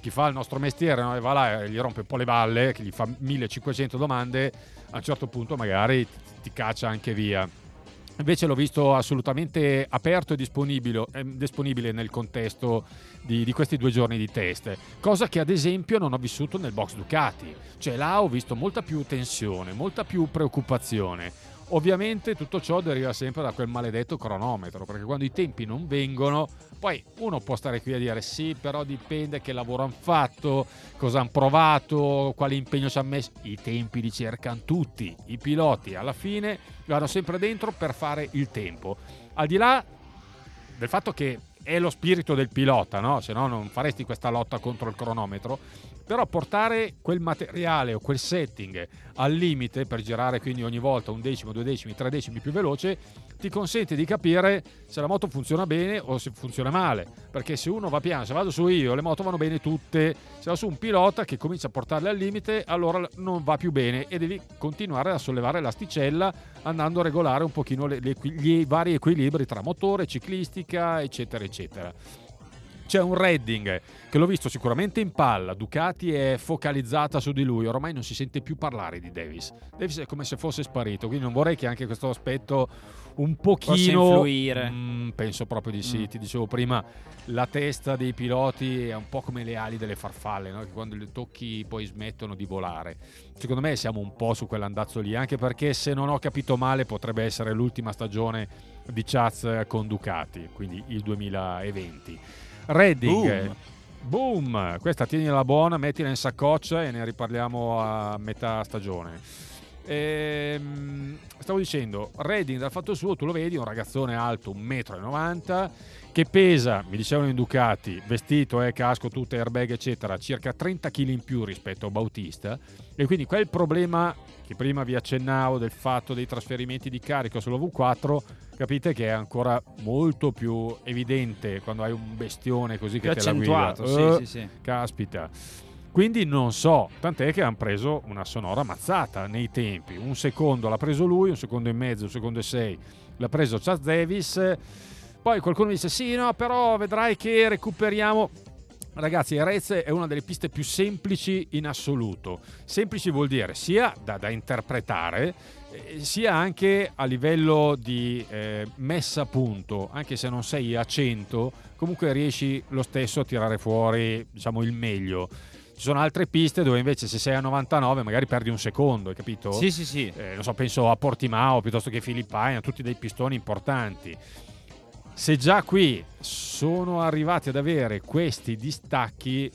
chi fa il nostro mestiere no, e va là e gli rompe un po' le balle, che gli fa 1500 domande, a un certo punto magari ti caccia anche via. Invece l'ho visto assolutamente aperto e disponibile, eh, disponibile nel contesto di, di questi due giorni di test, cosa che ad esempio non ho vissuto nel box Ducati. Cioè là ho visto molta più tensione, molta più preoccupazione. Ovviamente tutto ciò deriva sempre da quel maledetto cronometro, perché quando i tempi non vengono, poi uno può stare qui a dire sì, però dipende che lavoro hanno fatto, cosa hanno provato, quale impegno ci hanno messo. I tempi li cercano tutti, i piloti alla fine vanno sempre dentro per fare il tempo. Al di là del fatto che è lo spirito del pilota, no? Se no non faresti questa lotta contro il cronometro. Però portare quel materiale o quel setting al limite per girare quindi ogni volta un decimo, due decimi, tre decimi più veloce ti consente di capire se la moto funziona bene o se funziona male. Perché se uno va piano, se vado su io, le moto vanno bene tutte. Se va su un pilota che comincia a portarle al limite, allora non va più bene e devi continuare a sollevare l'asticella andando a regolare un pochino le- le- gli vari equilibri tra motore, ciclistica, eccetera, eccetera. C'è un Redding che l'ho visto sicuramente in palla, Ducati è focalizzata su di lui, ormai non si sente più parlare di Davis. Davis è come se fosse sparito, quindi non vorrei che anche questo aspetto un pochino... influire. Mm, penso proprio di sì, Mm. ti dicevo prima, la testa dei piloti è un po' come le ali delle farfalle, no? che quando le tocchi poi smettono di volare. Secondo me siamo un po' su quell'andazzo lì, anche perché se non ho capito male potrebbe essere l'ultima stagione di Chaz con Ducati, quindi il 2020. Redding, boom. questa tienila buona, mettila in saccoccia e ne riparliamo a metà stagione. Ehm, stavo dicendo, Redding dal fatto suo, tu lo vedi, un ragazzone alto 1,90 m che pesa, mi dicevano in Ducati, vestito, eh, casco, tutte airbag eccetera, circa 30 kg in più rispetto a Bautista e quindi quel problema che prima vi accennavo del fatto dei trasferimenti di carico sulla V4 capite che è ancora molto più evidente quando hai un bestione così Più che te la guida. accentuato, Eh, sì, sì, sì. Caspita. Quindi non so, tant'è che hanno preso una sonora mazzata nei tempi. Un secondo l'ha preso lui, un secondo e mezzo, un secondo e sei l'ha preso Chaz Davis. Poi qualcuno dice sì, no, però vedrai che recuperiamo. Ragazzi, Erez è una delle piste più semplici in assoluto. Semplici vuol dire sia da, da interpretare, eh, sia anche a livello di eh, messa a punto, anche se non sei a 100, comunque riesci lo stesso a tirare fuori diciamo, il meglio. Ci sono altre piste dove invece se sei a 99 magari perdi un secondo, hai capito? Sì, sì, sì. Eh, so, penso a Portimao piuttosto che Filippina, tutti dei pistoni importanti. Se già qui sono arrivati ad avere questi distacchi,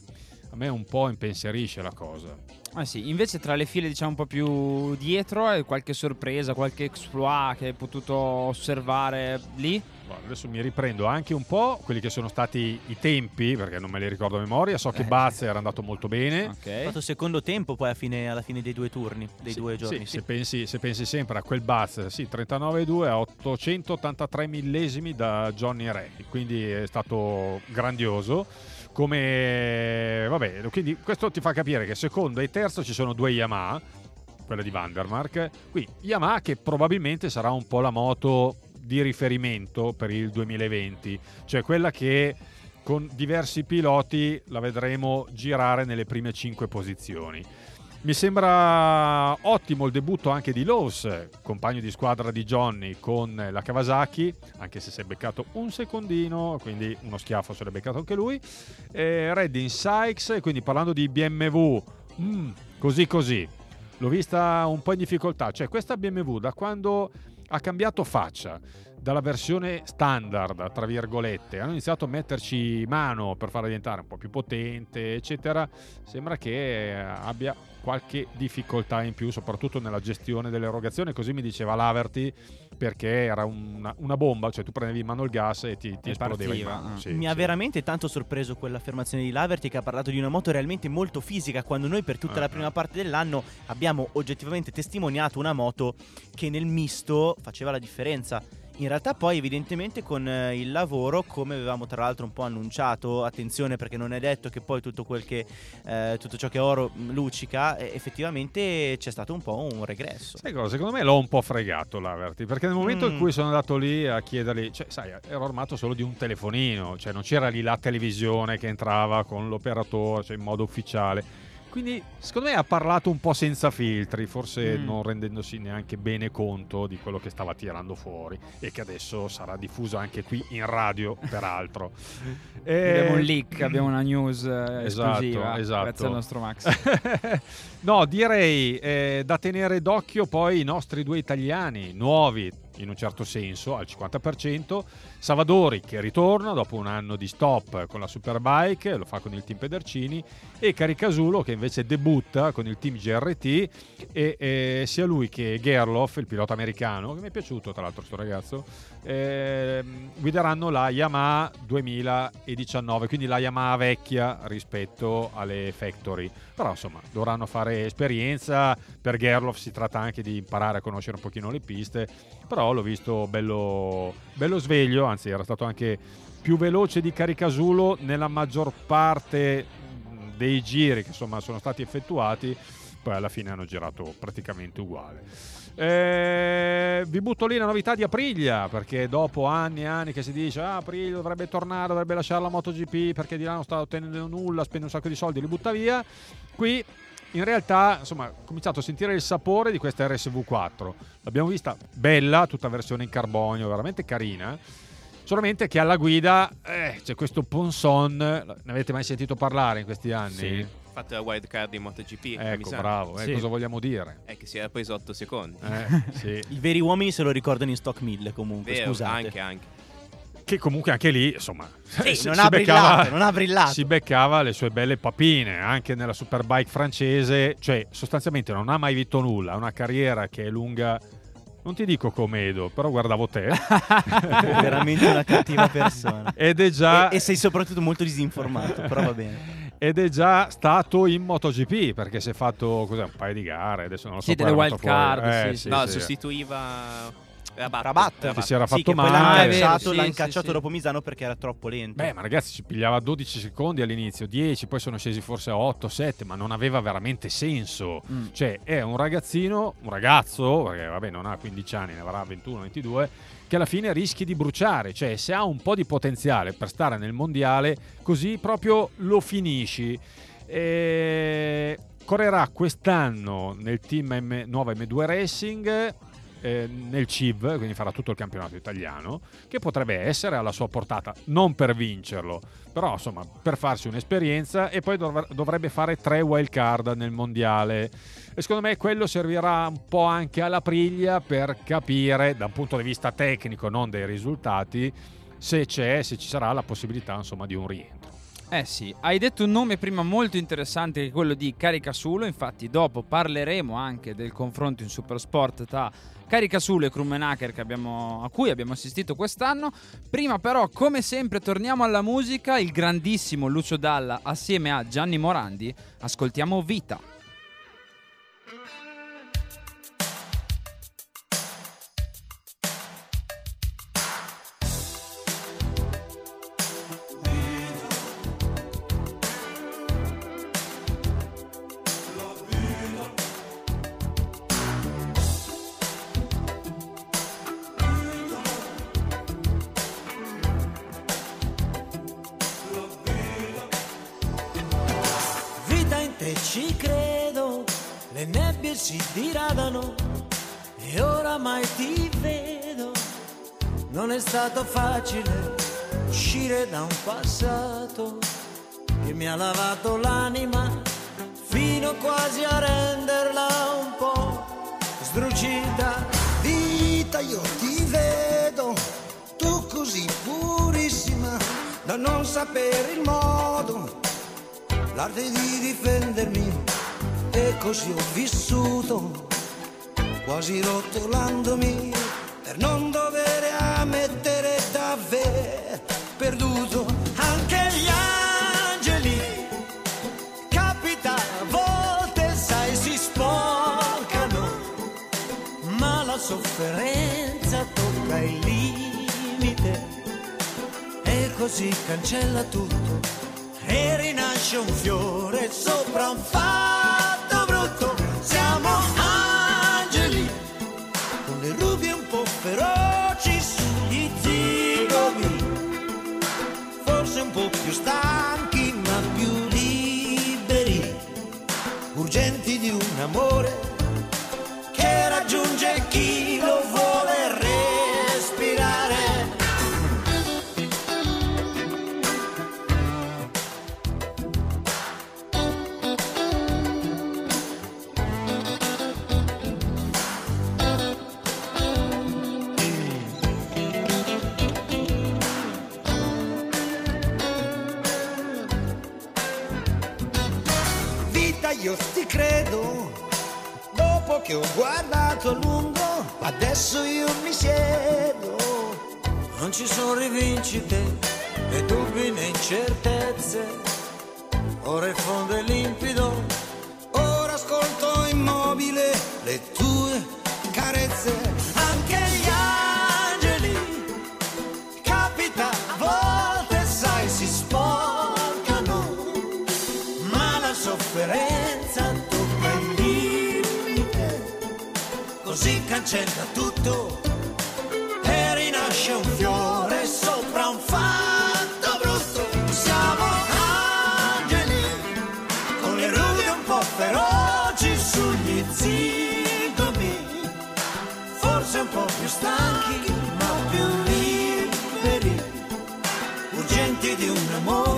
a me un po' impensierisce la cosa. Ah sì, invece tra le file diciamo un po' più dietro qualche sorpresa, qualche exploit che hai potuto osservare lì? Adesso mi riprendo anche un po' quelli che sono stati i tempi, perché non me li ricordo a memoria. So che Eh. Baz era andato molto bene. Ha Ok. fatto secondo tempo poi alla fine, alla fine dei due turni, dei Sì, due sì, giorni. Se, pensi, se pensi sempre a quel Baz, sì, 39,2 a 883 millesimi da Johnny Ray, quindi è stato grandioso. Come vabbè, quindi questo ti fa capire che secondo e terzo ci sono due Yamaha, quella di Vandermark. Qui Yamaha che probabilmente sarà un po' la moto di riferimento per il 2020, cioè quella che con diversi piloti la vedremo girare nelle prime 5 posizioni. Mi sembra ottimo il debutto anche di Lowe's, compagno di squadra di Johnny con la Kawasaki, anche se si è beccato un secondino, quindi uno schiaffo se l'è beccato anche lui. E Redding Sykes, quindi parlando di BMW, mm, così così. L'ho vista un po' in difficoltà, cioè questa BMW da quando ha cambiato faccia dalla versione standard, tra virgolette, hanno iniziato a metterci mano per farla diventare un po' più potente, eccetera. Sembra che eh, abbia qualche difficoltà in più, soprattutto nella gestione dell'erogazione. Così mi diceva Laverty, perché era una, una bomba, cioè tu prendevi in mano il gas e ti, ti E esplodeva in mano. ah. Sì, Mi ha sì. veramente tanto sorpreso quell'affermazione di Laverty che ha parlato di una moto realmente molto fisica quando noi per tutta Eh, la prima parte dell'anno abbiamo oggettivamente testimoniato una moto che nel misto faceva la differenza. In realtà poi evidentemente con eh, il lavoro, come avevamo tra l'altro un po' annunciato, attenzione perché non è detto che poi tutto quel che eh, tutto ciò che è oro mh, luccica, eh, effettivamente c'è stato un po' un regresso. Sai cosa? Secondo me l'ho un po' fregato Laverty, perché nel momento in Mm. cui sono andato lì a chiedergli, cioè, sai, ero armato solo di un telefonino, cioè non c'era lì la televisione che entrava con l'operatore, cioè in modo ufficiale. Quindi, secondo me ha parlato un po' senza filtri, forse Mm. non rendendosi neanche bene conto di quello che stava tirando fuori e che adesso sarà diffuso anche qui in radio, peraltro. Abbiamo Eh, un leak, abbiamo una news eh, Esatto, esclusiva esatto. grazie al nostro Max. no, direi eh, da tenere d'occhio poi i nostri due italiani nuovi in un certo senso al 50%. Savadori che ritorna dopo un anno di stop con la Superbike, lo fa con il team Pedercini, e Caricasulo che invece debutta con il team GRT e eh, sia lui che Gerloff, il pilota americano, che mi è piaciuto tra l'altro sto ragazzo, ehm, guideranno la Yamaha 2019, quindi la Yamaha vecchia rispetto alle Factory. Però insomma dovranno fare esperienza, per Gerloff si tratta anche di imparare a conoscere un pochino le piste, però l'ho visto bello, bello sveglio, anzi era stato anche più veloce di Caricasulo nella maggior parte dei giri che insomma sono stati effettuati, poi alla fine hanno girato praticamente uguale. Eh, vi butto lì la novità di Aprilia perché dopo anni e anni che si dice ah Aprilia dovrebbe tornare, dovrebbe lasciare la MotoGP perché di là non sta ottenendo nulla, spende un sacco di soldi, li butta via. Qui in realtà insomma ho cominciato a sentire il sapore di questa RSV4. L'abbiamo vista bella, tutta versione in carbonio, veramente carina. Solamente che alla guida eh, c'è questo Ponson, ne avete mai sentito parlare in questi anni? Sì. Fatto la wild card in MotoGP. Ecco, bravo, eh, Sì. cosa vogliamo dire? È che si era preso 8 secondi. Eh, sì. I veri uomini se lo ricordano in stock 1000 comunque, Vero, scusate. anche, anche. che comunque anche lì, insomma, Sì, si- non si ha beccava- brillato, non ha brillato. Si beccava le sue belle papine anche nella Superbike francese, cioè sostanzialmente non ha mai vinto nulla, ha una carriera che è lunga, non ti dico come Edo, però guardavo te. È veramente una cattiva persona. Ed è già... E, e sei soprattutto molto disinformato, però va bene. Ed è già stato in MotoGP perché si è fatto cos'è, un paio di gare. Adesso non lo so. Sì, delle wild card, Eh, sì, no, sì. sostituiva Rabat. Rabat, Che si era fatto che poi male. l'hanno Ah, è vero, cacciato, sì, l'hanno sì, cacciato sì. dopo Misano perché era troppo lento. Beh, ma ragazzi, ci pigliava 12 secondi all'inizio, 10, poi sono scesi forse a 8, 7, ma non aveva veramente senso. Mm. Cioè, è un ragazzino, un ragazzo, perché vabbè, non ha 15 anni, ne avrà 21, 22, che alla fine rischi di bruciare. Cioè, se ha un po' di potenziale per stare nel mondiale, così proprio lo finisci. E... Correrà quest'anno nel team M- nuova M2 Racing. Eh, nel CIV, quindi farà tutto il campionato italiano, che potrebbe essere alla sua portata, non per vincerlo, però insomma per farsi un'esperienza e poi dovr- dovrebbe fare tre wild card nel mondiale. E secondo me quello servirà un po' anche alla priglia per capire, da un punto di vista tecnico, non dei risultati, se c'è, se ci sarà la possibilità insomma di un rientro. Eh sì, hai detto un nome prima molto interessante che è quello di Caricasulo, infatti dopo parleremo anche del confronto in Supersport tra Caricasulo e Krummenacher a cui abbiamo assistito quest'anno. Prima però, come sempre, torniamo alla musica, il grandissimo Lucio Dalla assieme a Gianni Morandi, ascoltiamo. Vita si diradano e oramai ti vedo. Non è stato facile uscire da un passato che mi ha lavato l'anima fino quasi a renderla un po' sdrucita. Vita io ti vedo, tu così purissima, da non sapere il modo, l'arte di difendermi, e così ho vissuto, quasi rotolandomi, per non dover ammettere davvero perduto. Anche gli angeli capita a volte, sai, si sporcano, ma la sofferenza tocca il limite e così cancella tutto e rinasce un fiore sopra un fatto forse un po' più stanchi ma più liberi, urgenti di un amore che ho guardato a lungo, adesso io mi siedo. Non ci sono rivincite, né dubbi né incertezze. Ora il fondo è limpido, Ora ascolto immobile le tue carezze. Cancella tutto. E rinasce un fiore sopra un fatto brutto. Siamo angeli con le rughe un po' feroci sugli zigomi, forse un po' più stanchi ma più liberi, urgenti di un amore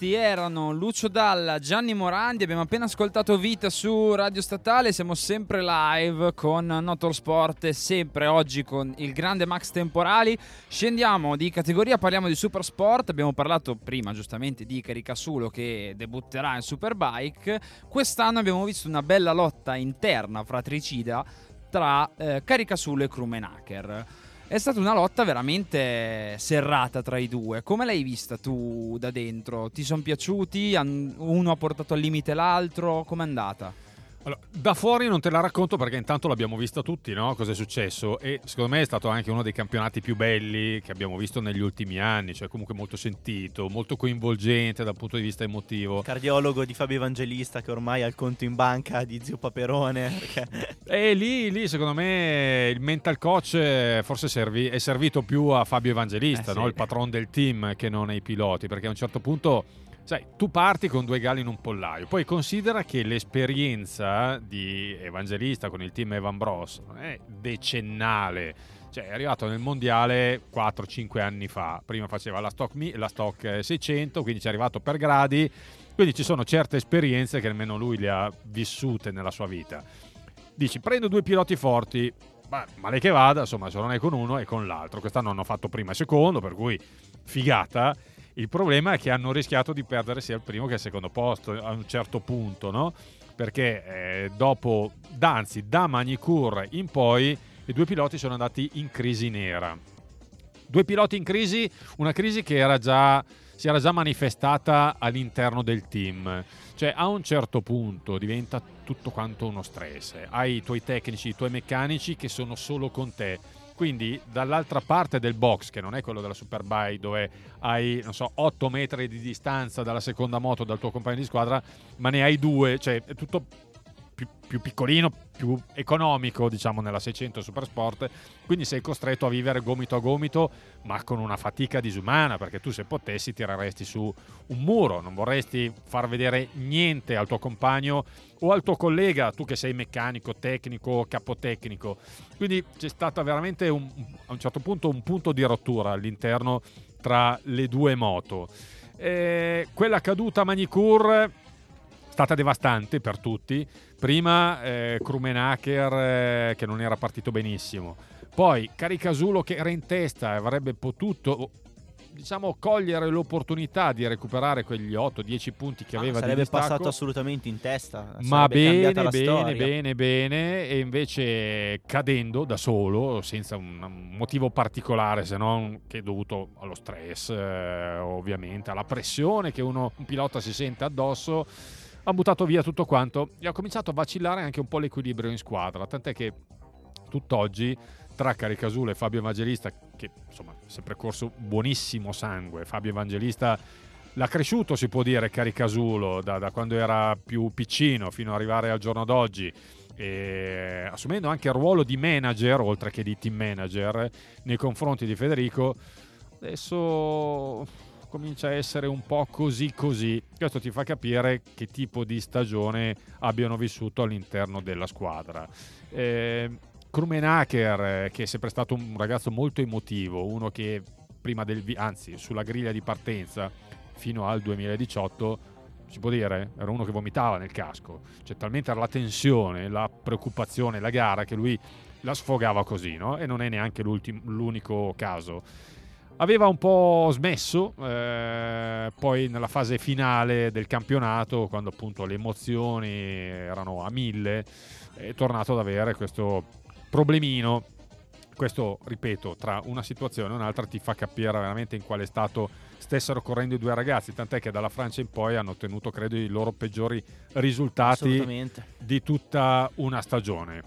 questi erano Lucio Dalla, Gianni Morandi. Abbiamo appena ascoltato Vita su Radio Statale. Siamo sempre live con Notorsport e sempre oggi con il grande Max Temporali. Scendiamo di categoria, parliamo di Supersport. Abbiamo parlato prima giustamente di Caricasulo che debutterà in Superbike. Quest'anno abbiamo visto una bella lotta interna fratricida tra eh, Caricasulo e Krumenacher. È stata una lotta veramente serrata tra i due. Come l'hai vista tu da dentro? Ti sono piaciuti? Uno ha portato al limite l'altro? Com'è andata? Allora, da fuori non te la racconto perché intanto l'abbiamo vista tutti, no? Cosa è successo? E secondo me è stato anche uno dei campionati più belli che abbiamo visto negli ultimi anni, cioè comunque molto sentito, molto coinvolgente dal punto di vista emotivo. Cardiologo di Fabio Evangelista che ormai ha il conto in banca di zio Paperone. Perché... E lì, lì, secondo me il mental coach forse servi- è servito più a Fabio Evangelista, Eh, sì. no? il patron del team, che non ai piloti, perché a un certo punto, sai, tu parti con due galli in un pollaio, poi considera che l'esperienza di Evangelista con il team Evan Bros non è decennale. Cioè, è arrivato nel mondiale 4-5 anni fa. Prima faceva la stock, la stock eh, 600, quindi ci è arrivato per gradi. Quindi ci sono certe esperienze che almeno lui le ha vissute nella sua vita dici prendo due piloti forti, ma male che vada, insomma, se non è con uno è con l'altro. Quest'anno hanno fatto prima e secondo, per cui figata. Il problema è che hanno rischiato di perdere sia il primo che il secondo posto a un certo punto, no? Perché eh, dopo, anzi, da Manicur in poi, i due piloti sono andati in crisi nera. Due piloti in crisi, una crisi che era già, si era già manifestata all'interno del team. Cioè, a un certo punto diventa tutto quanto uno stress. Hai i tuoi tecnici, i tuoi meccanici che sono solo con te. Quindi, dall'altra parte del box, che non è quello della Superbike, dove hai, non so, 8 metri di distanza dalla seconda moto dal tuo compagno di squadra, ma ne hai due, cioè è tutto più, più piccolino, più economico, diciamo, nella 600 Supersport. Quindi sei costretto a vivere gomito a gomito, ma con una fatica disumana, perché tu se potessi tireresti su un muro, non vorresti far vedere niente al tuo compagno o al tuo collega, tu che sei meccanico, tecnico, capotecnico. Quindi c'è stato veramente un- a un certo punto un punto di rottura all'interno tra le due moto. Eh, quella caduta a Manicur stata devastante per tutti. Prima eh, Krumenacher eh, che non era partito benissimo, poi Caricasulo che era in testa e avrebbe potuto diciamo cogliere l'opportunità di recuperare quegli 8-10 punti che Ah, aveva di sarebbe distacco. passato assolutamente in testa. Ma sarebbe bene, bene, storia. bene, bene, e invece cadendo da solo, senza un, un motivo particolare, se non che è dovuto allo stress, eh, ovviamente, alla pressione che uno, un pilota si sente addosso, ha buttato via tutto quanto e ha cominciato a vacillare anche un po' l'equilibrio in squadra, tant'è che tutt'oggi tra Caricasulo e Fabio Evangelista, che insomma si è percorso buonissimo sangue, Fabio Evangelista l'ha cresciuto, si può dire, Caricasulo da, da quando era più piccino fino ad arrivare al giorno d'oggi, e assumendo anche il ruolo di manager, oltre che di team manager, nei confronti di Federico. Adesso comincia a essere un po' così così. Questo ti fa capire che tipo di stagione abbiano vissuto all'interno della squadra. Eh, Krumenacher, che è sempre stato un ragazzo molto emotivo, uno che prima del anzi sulla griglia di partenza fino al 2018 si può dire era uno che vomitava nel casco cioè talmente era la tensione la preoccupazione la gara che lui la sfogava così no? e non è neanche l'unico caso aveva un po' smesso eh, poi nella fase finale del campionato quando appunto le emozioni erano a mille è tornato ad avere questo problemino questo, ripeto, tra una situazione e un'altra ti fa capire veramente in quale stato stessero correndo i due ragazzi, tant'è che dalla Francia in poi hanno ottenuto, credo, i loro peggiori risultati di tutta una stagione.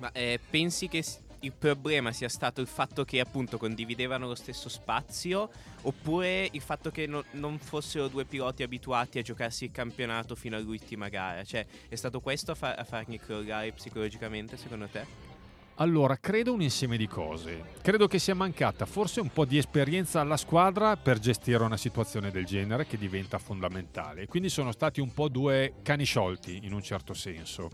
Ma eh, pensi che il problema sia stato il fatto che appunto condividevano lo stesso spazio oppure il fatto che no- non fossero due piloti abituati a giocarsi il campionato fino all'ultima gara? Cioè è stato questo a, fa- a fargli crollare psicologicamente secondo te? Allora, credo un insieme di cose. Credo che sia mancata forse un po' di esperienza alla squadra per gestire una situazione del genere che diventa fondamentale. Quindi sono stati un po' due cani sciolti in un certo senso.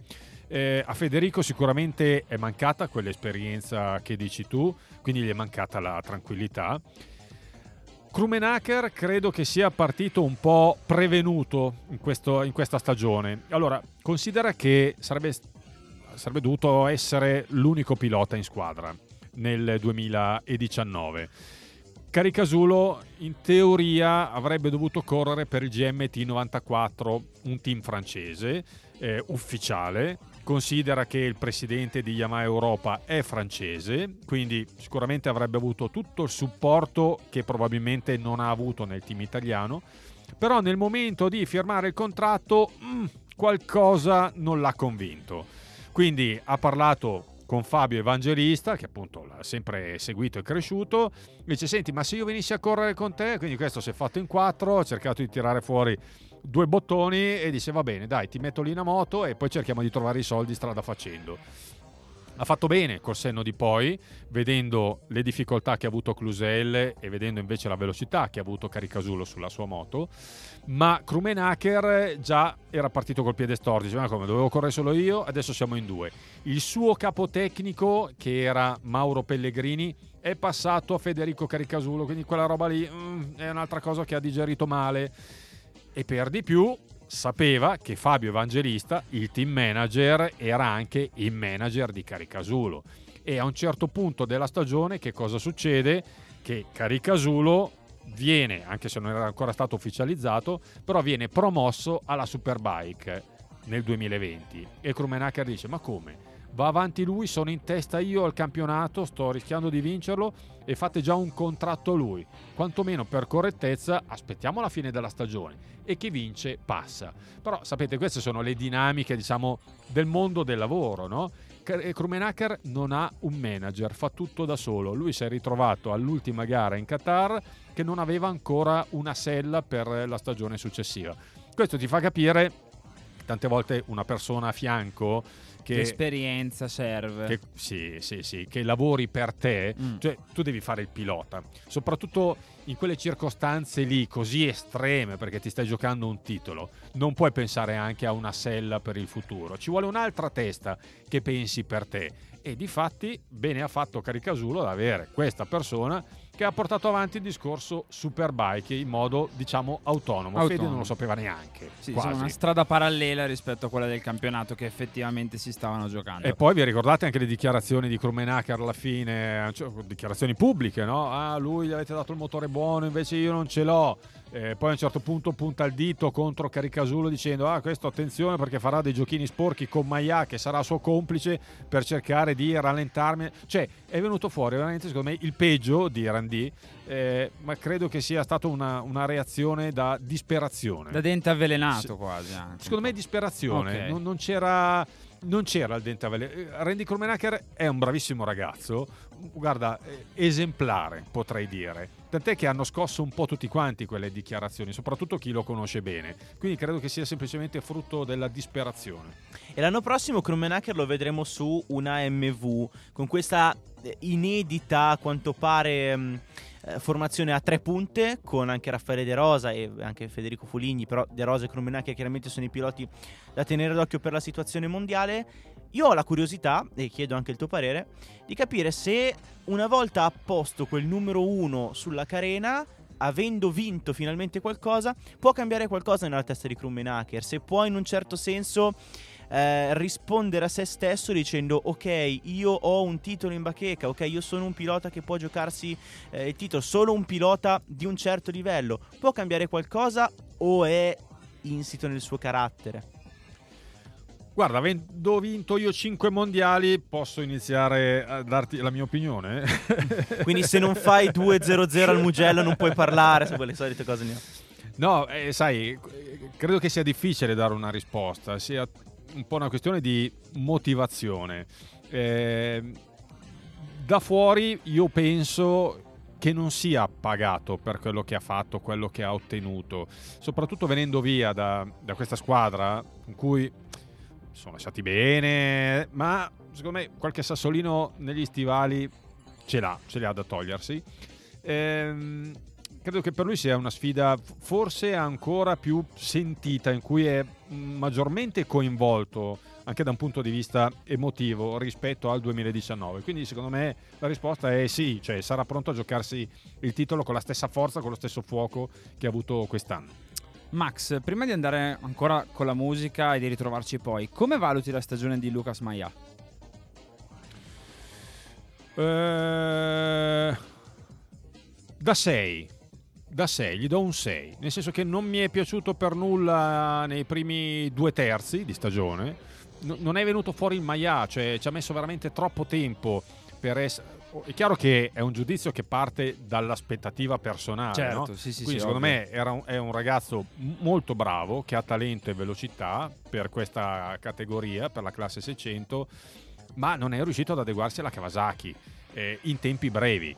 Eh, a Federico sicuramente è mancata quell'esperienza che dici tu, quindi gli è mancata la tranquillità. Krumenacher credo che sia partito un po' prevenuto in, questo- in questa stagione. Allora, considera che sarebbe, sarebbe dovuto essere l'unico pilota in squadra nel 2019. Caricasulo in teoria avrebbe dovuto correre per il GMT 94, un team francese eh, ufficiale. Considera che il presidente di Yamaha Europa è francese, quindi sicuramente avrebbe avuto tutto il supporto che probabilmente non ha avuto nel team italiano. Però nel momento di firmare il contratto mm, qualcosa non l'ha convinto. Quindi ha parlato con Fabio Evangelista, che appunto l'ha sempre seguito e cresciuto, dice senti ma se io venissi a correre con te, quindi questo si è fatto in quattro, ha cercato di tirare fuori due bottoni e dice va bene dai ti metto lì una moto e poi cerchiamo di trovare i soldi strada facendo. Ha fatto bene col senno di poi, vedendo le difficoltà che ha avuto Clusel e vedendo invece la velocità che ha avuto Caricasulo sulla sua moto, ma Krumenacher già era partito col piede storto, diceva "Ma come dovevo correre solo io, adesso siamo in due. Il suo capotecnico, che era Mauro Pellegrini, è passato a Federico Caricasulo, quindi quella roba lì mm, è un'altra cosa che ha digerito male. E per di più sapeva che Fabio Evangelista, il team manager, era anche il manager di Caricasulo. E a un certo punto della stagione che cosa succede? Che Caricasulo viene, anche se non era ancora stato ufficializzato, però viene promosso alla Superbike nel 2020. E Krumenacher dice, ma come? Va avanti lui, sono in testa io al campionato, sto rischiando di vincerlo e fate già un contratto lui. Quantomeno per correttezza aspettiamo la fine della stagione e chi vince passa. Però sapete, queste sono le dinamiche, diciamo, del mondo del lavoro, no? Krumenacher non ha un manager, fa tutto da solo. Lui si è ritrovato all'ultima gara in Qatar che non aveva ancora una sella per la stagione successiva. Questo ti fa capire tante volte una persona a fianco Che che, esperienza serve. che- sì, sì, sì, che lavori per te, Mm. cioè tu devi fare il pilota, soprattutto in quelle circostanze lì così estreme perché ti stai giocando un titolo, non puoi pensare anche a una sella per il futuro, ci vuole un'altra testa che pensi per te e di fatti bene ha fatto Caricasulo ad avere questa persona che ha portato avanti il discorso Superbike in modo diciamo autonomo, Fede Autonomo. non lo sapeva neanche, Sì, quasi. una strada parallela rispetto a quella del campionato che effettivamente si stavano giocando. E poi vi ricordate anche le dichiarazioni di Krumenacher alla fine, cioè, dichiarazioni pubbliche, no? Ah, lui gli avete dato il motore buono, invece io non ce l'ho. Eh, poi a un certo punto punta il dito contro Caricasulo dicendo ah questo attenzione perché farà dei giochini sporchi con Maia che sarà suo complice per cercare di rallentarmi cioè è venuto fuori veramente secondo me il peggio di Randy eh, ma credo che sia stata una, una reazione da disperazione Da dente avvelenato Sì. quasi. anche. Secondo me disperazione, Ok. non, non c'era, non c'era il dente avele- eh, Randy Krumenacher è un bravissimo ragazzo, guarda, eh, esemplare potrei dire. Tant'è che hanno scosso un po' tutti quanti quelle dichiarazioni, soprattutto chi lo conosce bene. Quindi credo che sia semplicemente frutto della disperazione. E l'anno prossimo Krumenacher lo vedremo su una MV con questa eh, inedita, a quanto pare, eh, formazione a tre punte con anche Raffaele De Rosa e anche Federico Foligni, però De Rosa e Krumenacher chiaramente sono i piloti da tenere d'occhio per la situazione mondiale. Io ho la curiosità, e chiedo anche il tuo parere, di capire se una volta apposto quel numero uno sulla carena avendo vinto finalmente qualcosa, può cambiare qualcosa nella testa di Krummenacher, se può in un certo senso eh, rispondere a se stesso dicendo ok, io ho un titolo in bacheca, ok, io sono un pilota che può giocarsi eh, il titolo, solo un pilota di un certo livello, può cambiare qualcosa o è insito nel suo carattere? Guarda, avendo vinto io 5 mondiali, posso iniziare a darti la mia opinione. Quindi se non fai 2-0-0 al Mugello non puoi parlare, se quelle solite cose lì. No, eh, sai, credo che sia difficile dare una risposta, sia un po' una questione di motivazione. Eh, da fuori io penso che non sia pagato per quello che ha fatto, quello che ha ottenuto, soprattutto venendo via da, da questa squadra in cui sono lasciati bene, ma secondo me qualche sassolino negli stivali ce l'ha, ce li ha da togliersi. Ehm, credo che per lui sia una sfida forse ancora più sentita, in cui è maggiormente coinvolto anche da un punto di vista emotivo rispetto al 2019. Quindi secondo me la risposta è sì, cioè sarà pronto a giocarsi il titolo con la stessa forza, con lo stesso fuoco che ha avuto quest'anno. Max, prima di andare ancora con la musica e di ritrovarci poi, come valuti la stagione di Lucas Maia? Eh, da 6. Da 6, gli do un 6. Nel senso che non mi è piaciuto per nulla nei primi due terzi di stagione. No- non è venuto fuori il Maià, cioè ci ha messo veramente troppo tempo per essere. È chiaro che è un giudizio che parte dall'aspettativa personale, Certo, no? sì, sì, Quindi sì, secondo ovvio. me era un- è un ragazzo molto bravo, che ha talento e velocità per questa categoria, per la classe 600, ma non è riuscito ad adeguarsi alla Kawasaki eh, in tempi brevi.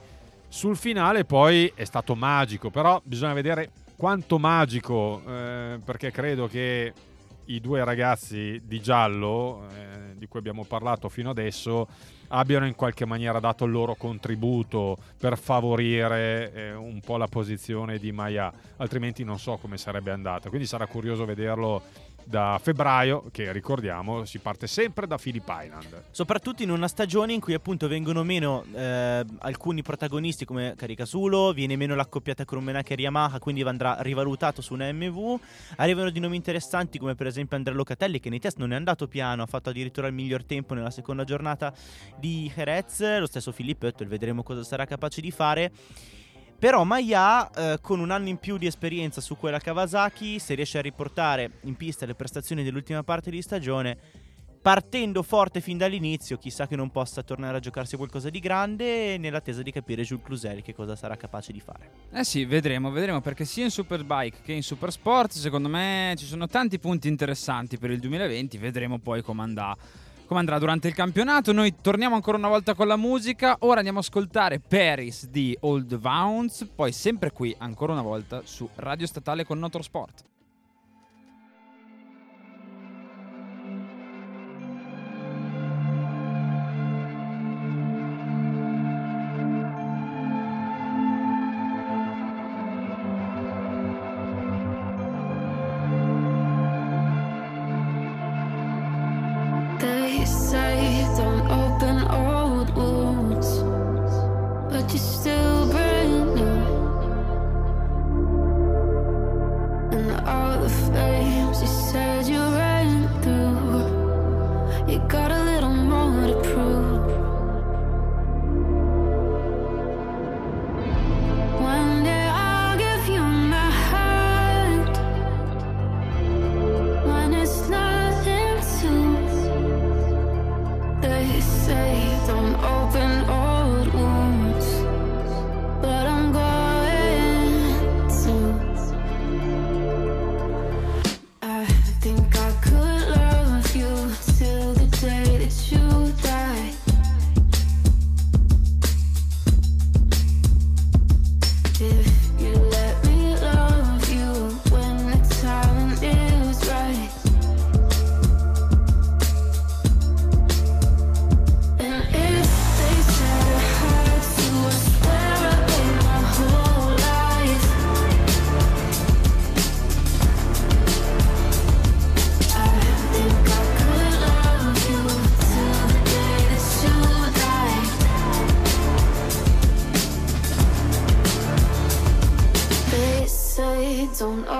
Sul finale poi è stato magico, però bisogna vedere quanto magico, eh, perché credo che i due ragazzi di giallo, eh, di cui abbiamo parlato fino adesso, abbiano in qualche maniera dato il loro contributo per favorire eh, un po' la posizione di Maya, altrimenti non so come sarebbe andata. Quindi sarà curioso vederlo da febbraio, che ricordiamo si parte sempre da Phillip Island. Soprattutto in una stagione in cui appunto vengono meno eh, alcuni protagonisti come Caricasulo, viene meno l'accoppiata con Menaker Yamaha, quindi andrà rivalutato su una MV. Arrivano di nomi interessanti come per esempio Andrea Locatelli che nei test non è andato piano, ha fatto addirittura il miglior tempo nella seconda giornata di Jerez, lo stesso Filippo Oettel, vedremo cosa sarà capace di fare. Però Maya, eh, con un anno in più di esperienza su quella Kawasaki, se riesce a riportare in pista le prestazioni dell'ultima parte di stagione, partendo forte fin dall'inizio, chissà che non possa tornare a giocarsi qualcosa di grande, nell'attesa di capire Jules Cluzel che cosa sarà capace di fare. Eh sì, vedremo, vedremo perché sia in Superbike che in Supersport secondo me ci sono tanti punti interessanti per il 2020, vedremo poi come andrà. Come andrà durante il campionato? Noi torniamo ancora una volta con la musica. Ora andiamo a ascoltare Paris di Old Vounds. Poi, sempre qui, ancora una volta, su Radio Statale con Notorsport.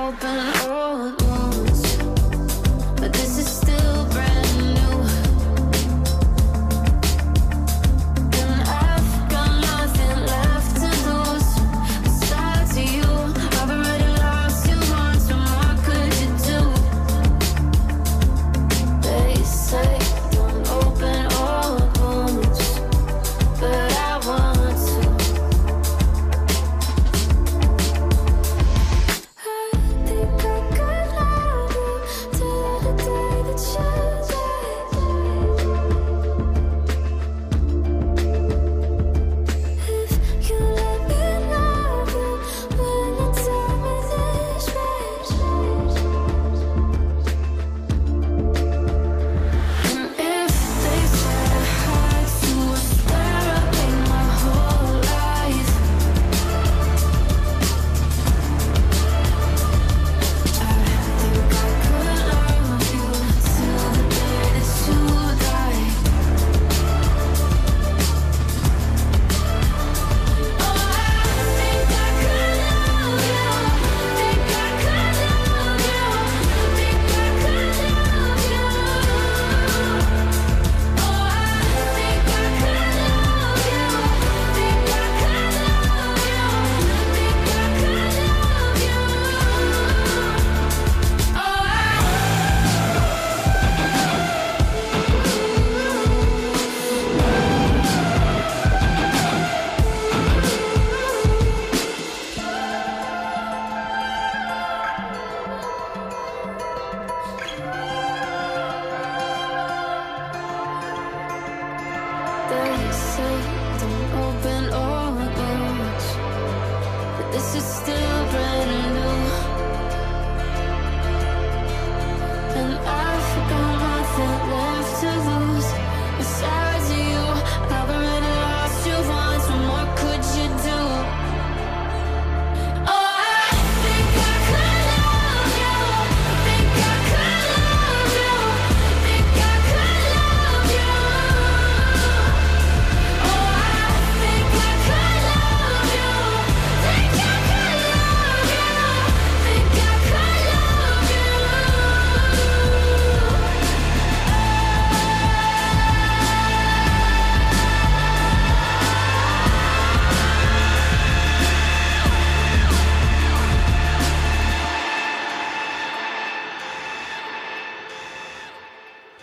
Open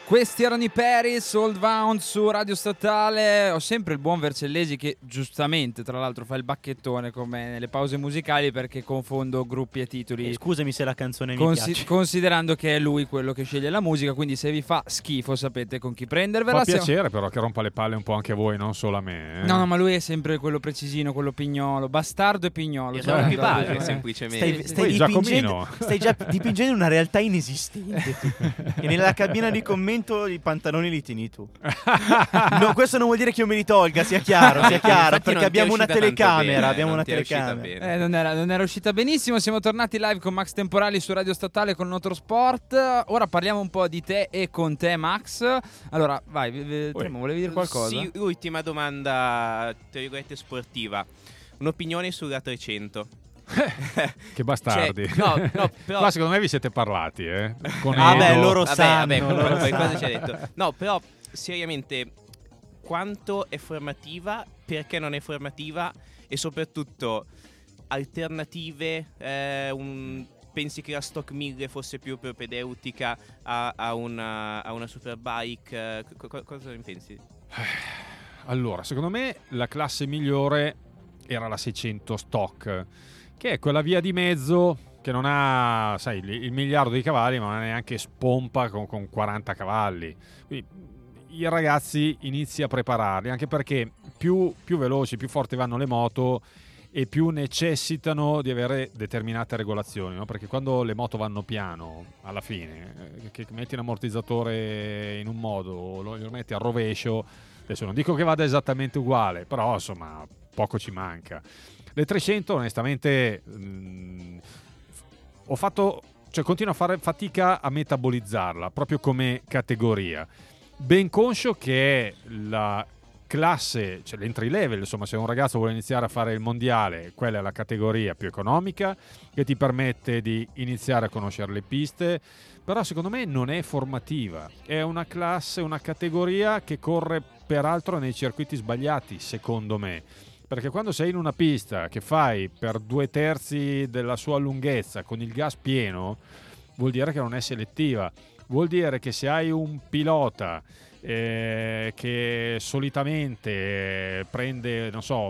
Questi erano i Paris, Old Bound su Radio Statale. Ho sempre il buon Vercellesi che giustamente, tra l'altro, fa il bacchettone come nelle pause musicali perché confondo gruppi e titoli. Eh, Scusami se la canzone mi Consi- piace. considerando che è lui quello che sceglie la musica, quindi se vi fa schifo sapete con chi prendervela. Fa Siamo- piacere però che rompa le palle un po' anche a voi, non solo a me. eh. No, no, ma lui è sempre quello precisino, quello pignolo, bastardo e pignolo. Il cioè, rompipale, guarda, eh. semplicemente. Stai, stai dipingendo, Giacomino. stai già dipingendo una realtà inesistente. e nella cabina di commento i pantaloni li tieni tu. No, questo non vuol dire che io me li tolga, sia chiaro, sia chiaro. Perché abbiamo una telecamera. bene, abbiamo non una telecamera. Eh, non, era, non era uscita benissimo. Siamo tornati live con Max Temporali su Radio Statale con Motorsport. Ora parliamo un po' di te e con te, Max. Allora, vai, Tremo, volevi dire qualcosa? Sì, ultima domanda, tra virgolette, sportiva. Un'opinione sulla 300. Che bastardi. Cioè, no, no, però- Ma secondo me vi siete parlati, eh? Con Ah, Edo. beh, loro Vabbè, sanno. vabbè, loro sanno. cosa ci detto? No, però seriamente quanto è formativa, perché non è formativa e soprattutto alternative, eh, un- pensi che la Stock 1000 fosse più propedeutica a, a una, a una Superbike? eh, co- cosa ne pensi? Allora, secondo me la classe migliore era la 600 stock, che è quella via di mezzo che non ha, sai, il, il miliardo di cavalli, ma neanche spompa con, con 40 cavalli. Quindi i ragazzi inizi a prepararli, anche perché più, più veloci, più forti vanno le moto e più necessitano di avere determinate regolazioni, no? perché quando le moto vanno piano, alla fine, eh, che metti un ammortizzatore in un modo, o lo metti al rovescio, adesso non dico che vada esattamente uguale, però insomma poco ci manca. Le 300 onestamente mh, ho fatto, cioè continuo a fare fatica a metabolizzarla, proprio come categoria, ben conscio che la classe, cioè l'entry level, insomma, se un ragazzo vuole iniziare a fare il mondiale, quella è la categoria più economica che ti permette di iniziare a conoscere le piste, però secondo me non è formativa, è una classe, una categoria che corre peraltro nei circuiti sbagliati, secondo me. Perché quando sei in una pista che fai per due terzi della sua lunghezza con il gas pieno, vuol dire che non è selettiva. Vuol dire che se hai un pilota eh, che solitamente eh, prende, non so,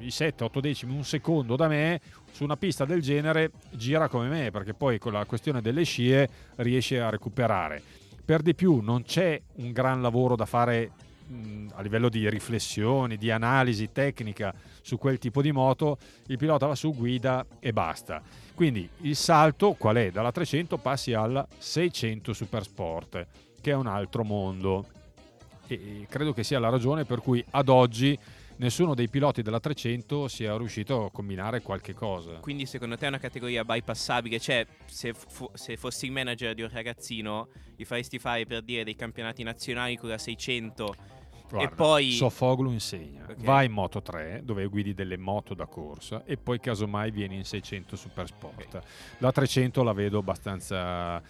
i 7-8 decimi, un secondo da me, su una pista del genere gira come me, perché poi con la questione delle scie riesce a recuperare. Per di più non c'è un gran lavoro da fare a livello di riflessioni, di analisi tecnica su quel tipo di moto, il pilota va su, guida e basta. Quindi il salto qual è? Dalla 300 passi alla 600 Super Sport, che è un altro mondo. E credo che sia la ragione per cui ad oggi nessuno dei piloti della 300 sia riuscito a combinare qualche cosa. Quindi secondo te è una categoria bypassabile? Cioè, se, fu- se fossi il manager di un ragazzino, gli faresti fare per dire dei campionati nazionali con la 600 Guarda, e poi... Sofoglu insegna, Ok. vai in Moto 3 dove guidi delle moto da corsa e poi casomai vieni in 600 Super Sport. La 300 la vedo abbastanza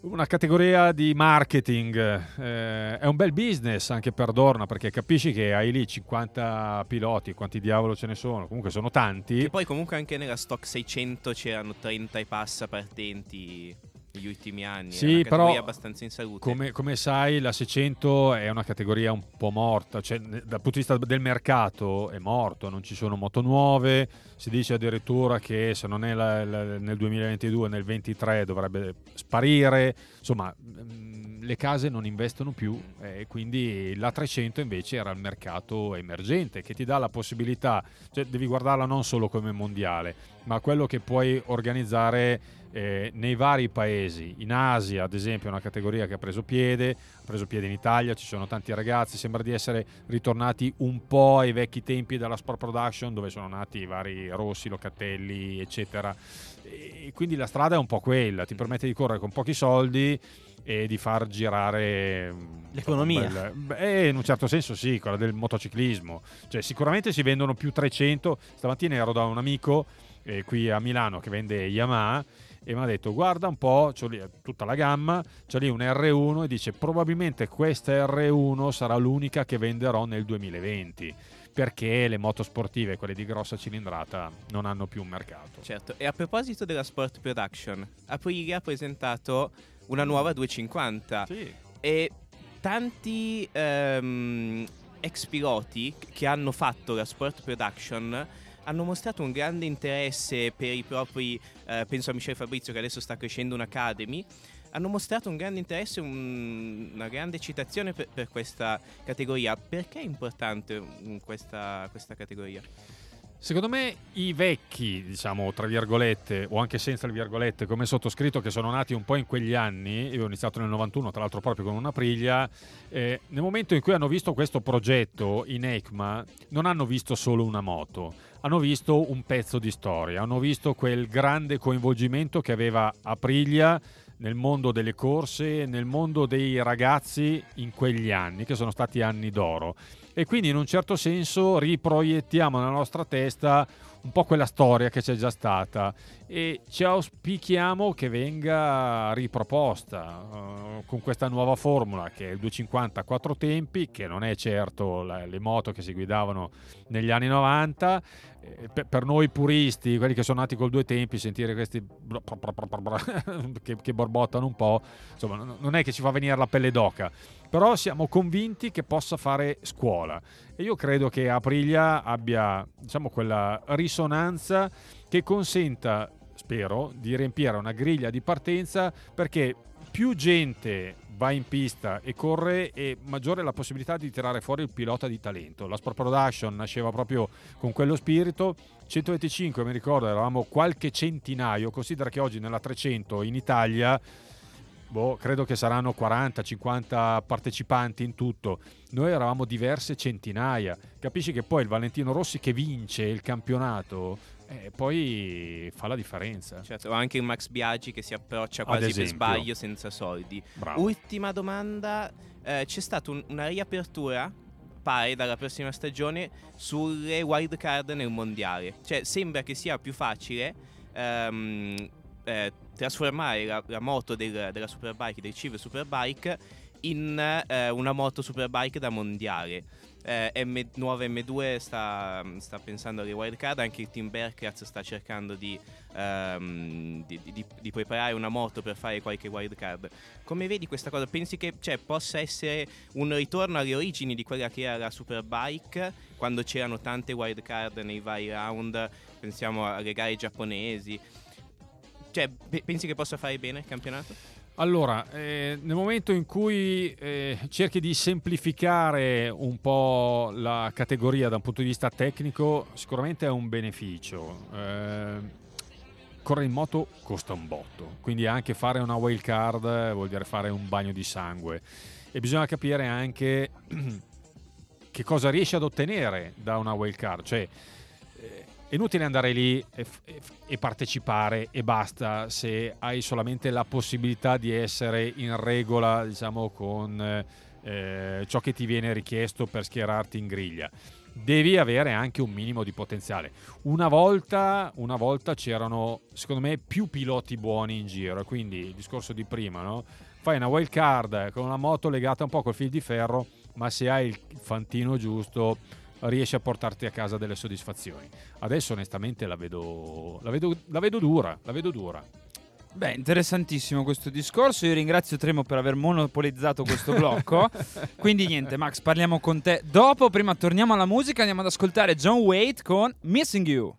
una categoria di marketing, eh, è un bel business anche per Dorna perché capisci che hai lì 50 piloti, quanti diavolo ce ne sono, comunque sono tanti. Che poi comunque anche nella stock 600 c'erano 30 e passa partenti negli ultimi anni. Sì, però abbastanza in salute. Come, come sai, la 600 è una categoria un po' morta, cioè dal punto di vista del mercato è morto, non ci sono moto nuove, si dice addirittura che se non è la- la- nel 2022, nel 2023 dovrebbe sparire, insomma mm, le case non investono più e quindi la 300 invece era il mercato emergente che ti dà la possibilità, cioè devi guardarla non solo come mondiale, ma quello che puoi organizzare eh, nei vari paesi. In Asia, ad esempio, è una categoria che ha preso piede, ha preso piede in Italia, ci sono tanti ragazzi, sembra di essere ritornati un po' ai vecchi tempi della sport production dove sono nati i vari Rossi, Locatelli, eccetera. E quindi la strada è un po' quella, ti permette di correre con pochi soldi e di far girare mm, L'economia. bel- beh, in un certo senso sì, quella del motociclismo. Cioè, sicuramente si vendono più 300. Stamattina ero da un amico eh, qui a Milano che vende Yamaha e mi ha detto guarda un po', c'ho lì tutta la gamma, c'è lì un R1 e dice probabilmente questa R1 sarà l'unica che venderò nel 2020 perché le moto sportive, quelle di grossa cilindrata, non hanno più un mercato. Certo, e a proposito della Sport Production, Aprilia ha presentato una nuova 250 Sì. e tanti ehm, ex piloti che hanno fatto la Sport Production hanno mostrato un grande interesse per i propri, eh, penso a Michele Fabrizio che adesso sta crescendo un'Academy, hanno mostrato un grande interesse, un- una grande eccitazione per, per questa categoria. Perché è importante mm, questa, questa categoria? Secondo me i vecchi, diciamo, tra virgolette, o anche senza le virgolette, come sottoscritto, che sono nati un po' in quegli anni, io ho iniziato nel 91, tra l'altro proprio con una priglia, eh, nel momento in cui hanno visto questo progetto in ECMA, non hanno visto solo una moto, hanno visto un pezzo di storia, hanno visto quel grande coinvolgimento che aveva Aprilia nel mondo delle corse, nel mondo dei ragazzi in quegli anni, che sono stati anni d'oro. E quindi in un certo senso riproiettiamo nella nostra testa un po' quella storia che c'è già stata e ci auspichiamo che venga riproposta eh, con questa nuova formula che è il 250 a quattro tempi, che non è certo la- le moto che si guidavano negli anni 90. Per, noi puristi, quelli che sono nati col due tempi, sentire questi che, che borbottano un po', insomma, non è che ci fa venire la pelle d'oca, però siamo convinti che possa fare scuola. E io credo che Aprilia abbia diciamo, quella risonanza che consenta, spero, di riempire una griglia di partenza perché più gente va in pista e corre e maggiore la possibilità di tirare fuori il pilota di talento. La Sport Production nasceva proprio con quello spirito. 125 mi ricordo eravamo qualche centinaio, considera che oggi nella 300 in Italia boh, credo che saranno 40-50 partecipanti in tutto. Noi eravamo diverse centinaia. Capisci che poi il Valentino Rossi che vince il campionato, eh, poi fa la differenza. Certo, o anche il Max Biaggi che si approccia quasi per sbaglio senza soldi. Bravo. Ultima domanda, eh, c'è stata un- una riapertura, pare, dalla prossima stagione sulle wild card nel mondiale. Cioè, sembra che sia più facile ehm, eh, trasformare la, la moto del- della Superbike, del Cive Superbike, in eh, una moto Superbike da mondiale. Eh, M- nuova M2 sta, sta pensando alle wild card, anche il team Berkratz sta cercando di, ehm, di, di- di preparare una moto per fare qualche wild card. Come vedi questa cosa? Pensi che cioè, possa essere un ritorno alle origini di quella che era la Superbike quando c'erano tante wild card nei vari round? Pensiamo alle gare giapponesi. Cioè, pe- pensi che possa fare bene il campionato? Allora, eh, nel momento in cui eh, cerchi di semplificare un po' la categoria da un punto di vista tecnico, sicuramente è un beneficio. Eh, correre in moto costa un botto, quindi anche fare una wild card eh, vuol dire fare un bagno di sangue. E bisogna capire anche che cosa riesci ad ottenere da una wild card, cioè è inutile andare lì e, e partecipare e basta se hai solamente la possibilità di essere in regola, diciamo, con eh, ciò che ti viene richiesto per schierarti in griglia. Devi avere anche un minimo di potenziale. Una volta, una volta c'erano, secondo me, più piloti buoni in giro, quindi il discorso di prima, no? Fai una wild card con una moto legata un po' col fil di ferro, ma se hai il fantino giusto riesci a portarti a casa delle soddisfazioni. Adesso onestamente la vedo, la vedo, la vedo dura, la vedo dura. Beh, interessantissimo questo discorso. Io ringrazio Tremo per aver monopolizzato questo blocco. Quindi niente, Max, parliamo con te dopo. Prima torniamo alla musica, andiamo ad ascoltare John Wade con Missing You.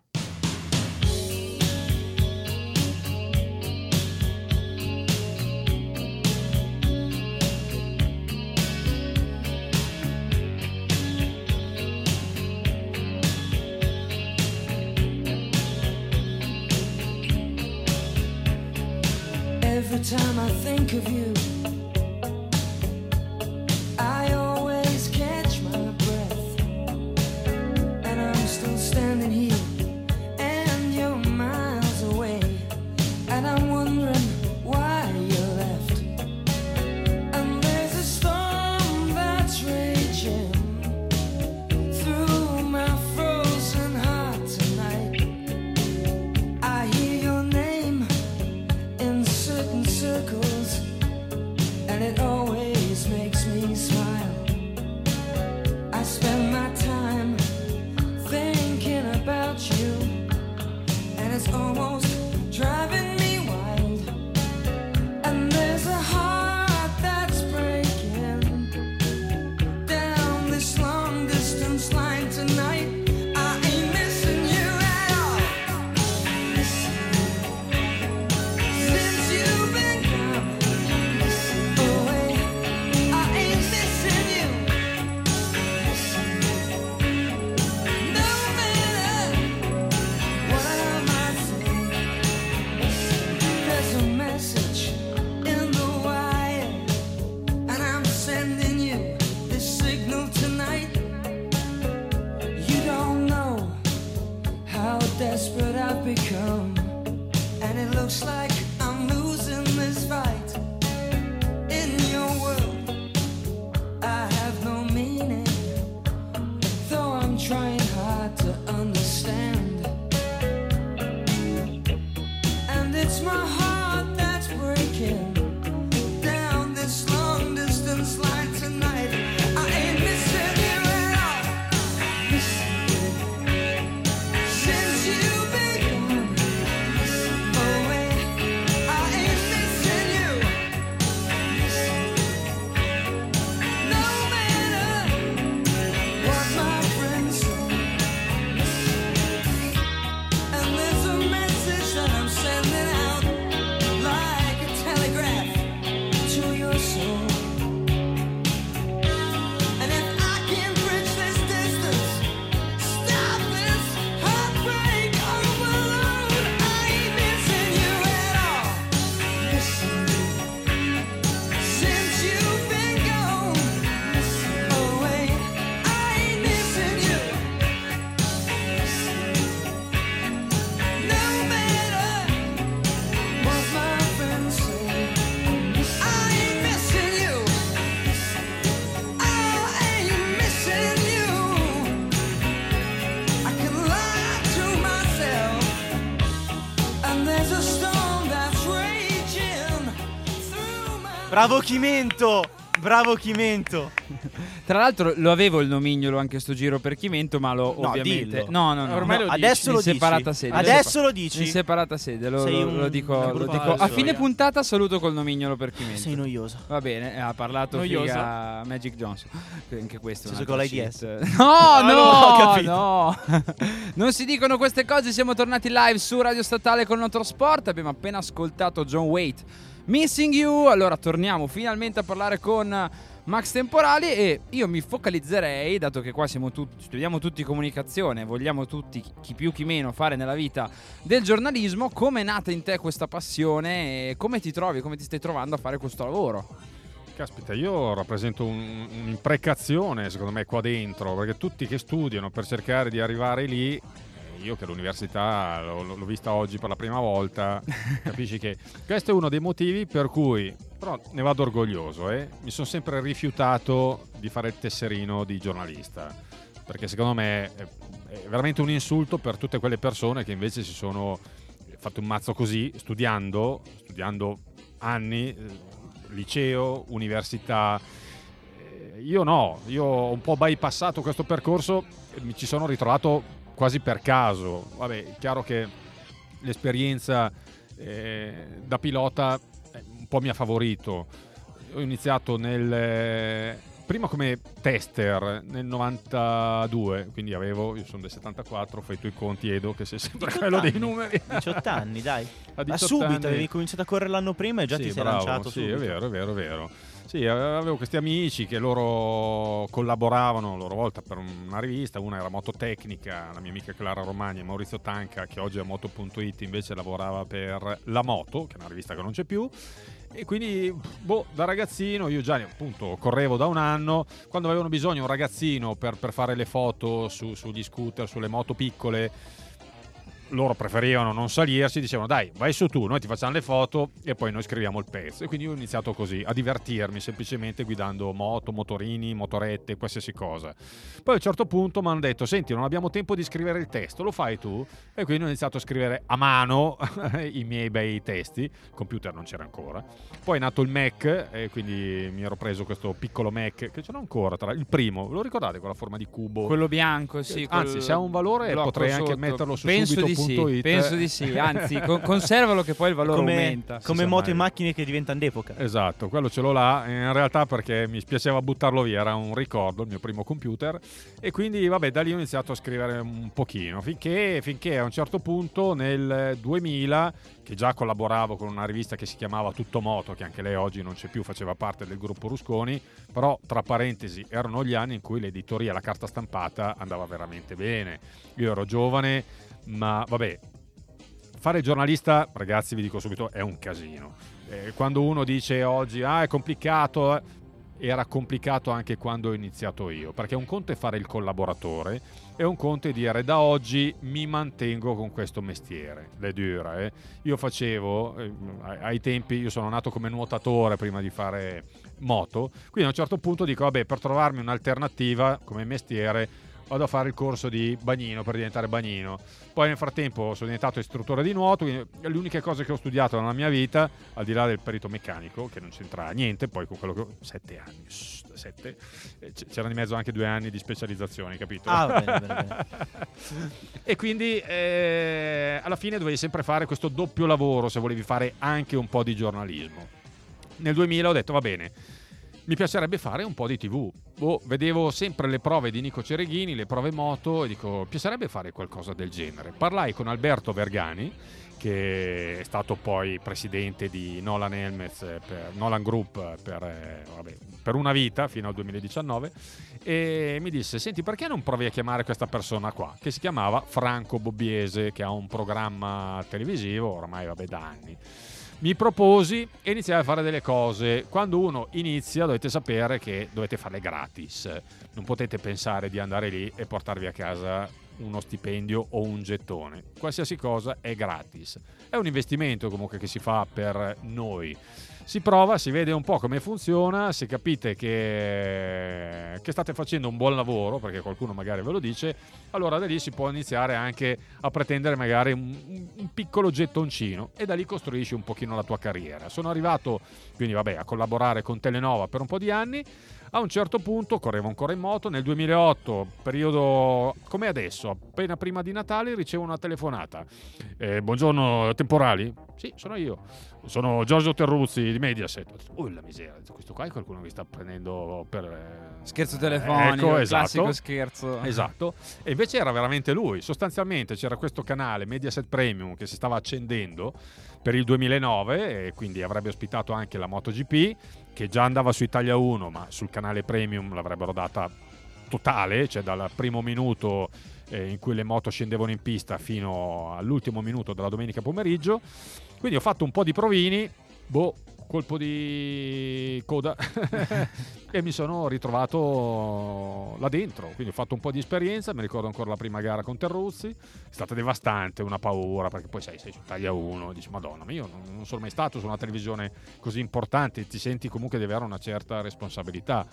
Bravo Chimento! Bravo Chimento! Tra l'altro lo avevo il nomignolo anche sto giro per Chimento, ma lo No, ovviamente... dillo. No, no, no. Ormai no, lo Adesso in lo dici. separata sede. Adesso lo In dici. separata sede, lo, Sei lo- un- lo dico, lo dico. A fine puntata saluto col nomignolo per Chimento. Sei noiosa. Va bene, eh, ha parlato figa Magic Johnson. Che Anche questo Senso con l'AIDS. shit. No, no, no, ho capito. no. non si dicono queste cose, siamo tornati live su Radio Statale con Notor Sport, abbiamo appena ascoltato John Waite. Missing You, allora torniamo finalmente a parlare con Max Temporali e io mi focalizzerei, dato che qua siamo tutti, studiamo tutti comunicazione, vogliamo tutti, chi più chi meno, fare nella vita del giornalismo, come è nata in te questa passione e come ti trovi, come ti stai trovando a fare questo lavoro? Caspita, io rappresento un- un'imprecazione secondo me qua dentro, perché tutti che studiano per cercare di arrivare lì, eh, io che l'università l'ho, l'ho vista oggi per la prima volta, capisci che questo è uno dei motivi per cui, però ne vado orgoglioso, eh, mi sono sempre rifiutato di fare il tesserino di giornalista, perché secondo me è, è veramente un insulto per tutte quelle persone che invece si sono fatte un mazzo così, studiando, studiando anni, eh, liceo, università. Eh, Io no, io ho un po' bypassato questo percorso e mi ci sono ritrovato quasi per caso. Vabbè, è chiaro che l'esperienza eh, da pilota eh, un po' mi ha favorito. Ho iniziato nel, eh, prima come tester nel 92, quindi avevo, io sono del 74, fai tu i conti Edo che sei sempre 18 quello dei anni. numeri. 18 anni, dai. A Ma 18 subito anni. avevi cominciato a correre l'anno prima e già Sì, ti sei bravo, lanciato sì, subito. è vero, è vero, è vero. Sì, avevo questi amici che loro collaboravano a loro volta per una rivista, una era Mototecnica, la mia amica Clara Romagna e Maurizio Tanca che oggi è Moto.it invece lavorava per La Moto, che è una rivista che non c'è più. E quindi, boh, da ragazzino, io già appunto correvo da un anno, quando avevano bisogno un ragazzino per, per fare le foto su- sugli scooter, sulle moto piccole, loro preferivano non salirsi, dicevano dai vai su tu, noi ti facciamo le foto e poi noi scriviamo il pezzo. E quindi io ho iniziato così, a divertirmi semplicemente guidando moto, motorini, motorette, qualsiasi cosa. Poi a un certo punto mi hanno detto senti non abbiamo tempo di scrivere il testo, lo fai tu? E quindi ho iniziato a scrivere a mano i miei bei testi, il computer non c'era ancora. Poi è nato il Mac e quindi mi ero preso questo piccolo Mac che ce l'ho ancora, tra, il primo, lo ricordate con la forma di cubo? Quello bianco, sì. Anzi, se ha un valore potrei anche sotto. metterlo su penso di sì. Penso di sì, anzi, con- conservalo che poi il valore come aumenta. come moto e macchine che diventano d'epoca. Esatto, quello ce l'ho là, in realtà perché mi spiaceva buttarlo via, era un ricordo, il mio primo computer e quindi vabbè da lì ho iniziato a scrivere un pochino, finché, finché a un certo punto nel 2000, che già collaboravo con una rivista che si chiamava Tutto Moto, che anche lei oggi non c'è più, faceva parte del gruppo Rusconi, però tra parentesi erano gli anni in cui l'editoria, la carta stampata andava veramente bene, io ero giovane, ma vabbè, fare giornalista, ragazzi, vi dico subito, è un casino. Eh, quando uno dice oggi, ah, è complicato, eh, era complicato anche quando ho iniziato io, perché un conto è fare il collaboratore e un conto è dire da oggi mi mantengo con questo mestiere. Le dura, eh. Io facevo, eh, ai tempi, io sono nato come nuotatore prima di fare moto, quindi a un certo punto dico, vabbè, per trovarmi un'alternativa come mestiere vado a fare il corso di bagnino per diventare bagnino. Poi nel frattempo sono diventato istruttore di nuoto, le uniche cose che ho studiato nella mia vita, al di là del perito meccanico, che non c'entra niente, poi con quello che ho... Sette anni, sette, eh, c'erano di mezzo anche due anni di specializzazione, capito? Ah, bene, bene, bene. e quindi eh, alla fine dovevi sempre fare questo doppio lavoro se volevi fare anche un po' di giornalismo. Nel 2000 ho detto va bene, mi piacerebbe fare un po' di tv. Boh, vedevo sempre le prove di Nico Cereghini, le prove moto e dico, mi piacerebbe fare qualcosa del genere. Parlai con Alberto Vergani, che è stato poi presidente di Nolan Helmets, per, Nolan Group per, eh, vabbè, per una vita fino al 2019 e mi disse senti perché non provi a chiamare questa persona qua che si chiamava Franco Bobbiese che ha un programma televisivo ormai vabbè da anni mi proposi e iniziai a fare delle cose. Quando uno inizia dovete sapere che dovete farle gratis. Non potete pensare di andare lì e portarvi a casa uno stipendio o un gettone. Qualsiasi cosa è gratis. È un investimento comunque che si fa per noi. Si prova, si vede un po' come funziona, se capite che, che state facendo un buon lavoro, perché qualcuno magari ve lo dice, allora da lì si può iniziare anche a pretendere magari un, un- piccolo gettoncino e da lì costruisci un pochino la tua carriera. Sono arrivato quindi vabbè a collaborare con Telenova per un po' di anni. A un certo punto correvo ancora in moto, nel 2008, periodo come adesso, appena prima di Natale, ricevo una telefonata. Eh, buongiorno, temporali? Sì, sono io. Sono Giorgio Terruzzi di Mediaset. Oh la miseria, questo qua è qualcuno che sta prendendo per... eh, Scherzo telefonico, ecco, esatto. classico scherzo. Esatto, e invece era veramente lui. Sostanzialmente c'era questo canale Mediaset Premium che si stava accendendo per il 2009 e quindi avrebbe ospitato anche la MotoGP che già andava su Italia 1 ma sul canale Premium l'avrebbero data totale, cioè dal primo minuto eh, in cui le moto scendevano in pista fino all'ultimo minuto della domenica pomeriggio. Quindi ho fatto un po' di provini, boh, colpo di coda. E mi sono ritrovato là dentro. Quindi ho fatto un po' di esperienza, mi ricordo ancora la prima gara con Terruzzi, è stata devastante, una paura perché poi sai, sei su Italia 1, dici Madonna, ma io non, non sono mai stato su una televisione così importante, ti senti comunque di avere una certa responsabilità.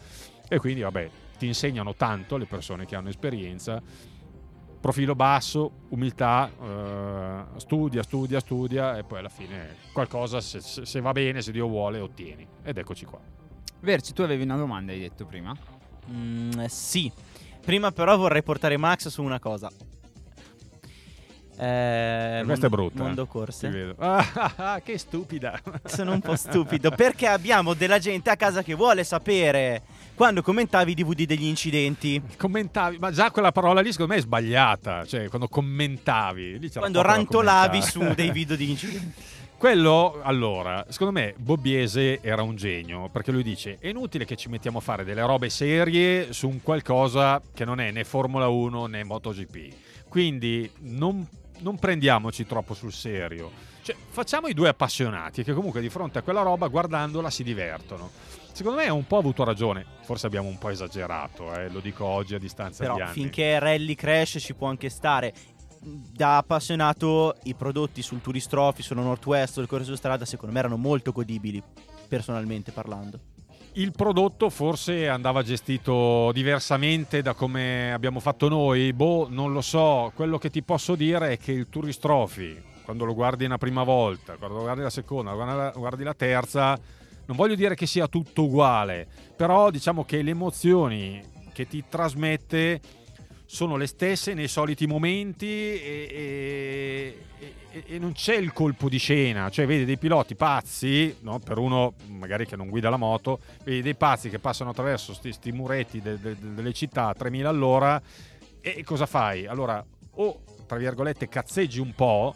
E quindi vabbè, ti insegnano tanto le persone che hanno esperienza profilo basso, umiltà, eh, studia, studia, studia e poi alla fine qualcosa, se, se- va bene, se Dio vuole, ottieni. Ed eccoci qua. Verci, tu avevi una domanda, hai detto prima. Mm, sì. Prima però vorrei portare Max su una cosa. Eh, Questa è mondo- brutta. Mondo eh. corse. Ti vedo. Ah, ah, ah, che stupida. Sono un po' stupido perché abbiamo della gente a casa che vuole sapere quando commentavi i DVD degli incidenti. Commentavi, ma già quella parola lì secondo me è sbagliata. Cioè, quando commentavi. Quando rantolavi su dei video di incidenti. Quello, allora, secondo me Bobbiese era un genio, perché lui dice è inutile che ci mettiamo a fare delle robe serie su un qualcosa che non è né Formula 1 né MotoGP. Quindi non, non prendiamoci troppo sul serio. Cioè, facciamo i due appassionati che comunque di fronte a quella roba guardandola si divertono. Secondo me ha un po' avuto ragione, forse abbiamo un po' esagerato, eh, lo dico oggi a distanza Però di anni. finché Rally Crash ci può anche stare. Da appassionato, i prodotti sul Tourist Trophy, sulla Northwest, sul corso strada, secondo me erano molto godibili, personalmente parlando. Il prodotto forse andava gestito diversamente da come abbiamo fatto noi. Boh, non lo so. Quello che ti posso dire è che il Tourist Trophy, quando lo guardi una prima volta, quando lo guardi la seconda, quando la- guardi la terza, non voglio dire che sia tutto uguale, però diciamo che le emozioni che ti trasmette sono le stesse nei soliti momenti e, e- e- e non c'è il colpo di scena, cioè vedi dei piloti pazzi, no? per uno magari che non guida la moto, vedi dei pazzi che passano attraverso questi muretti de- de- de- delle città a 3000 all'ora e, cosa fai? Allora o tra virgolette cazzeggi un po'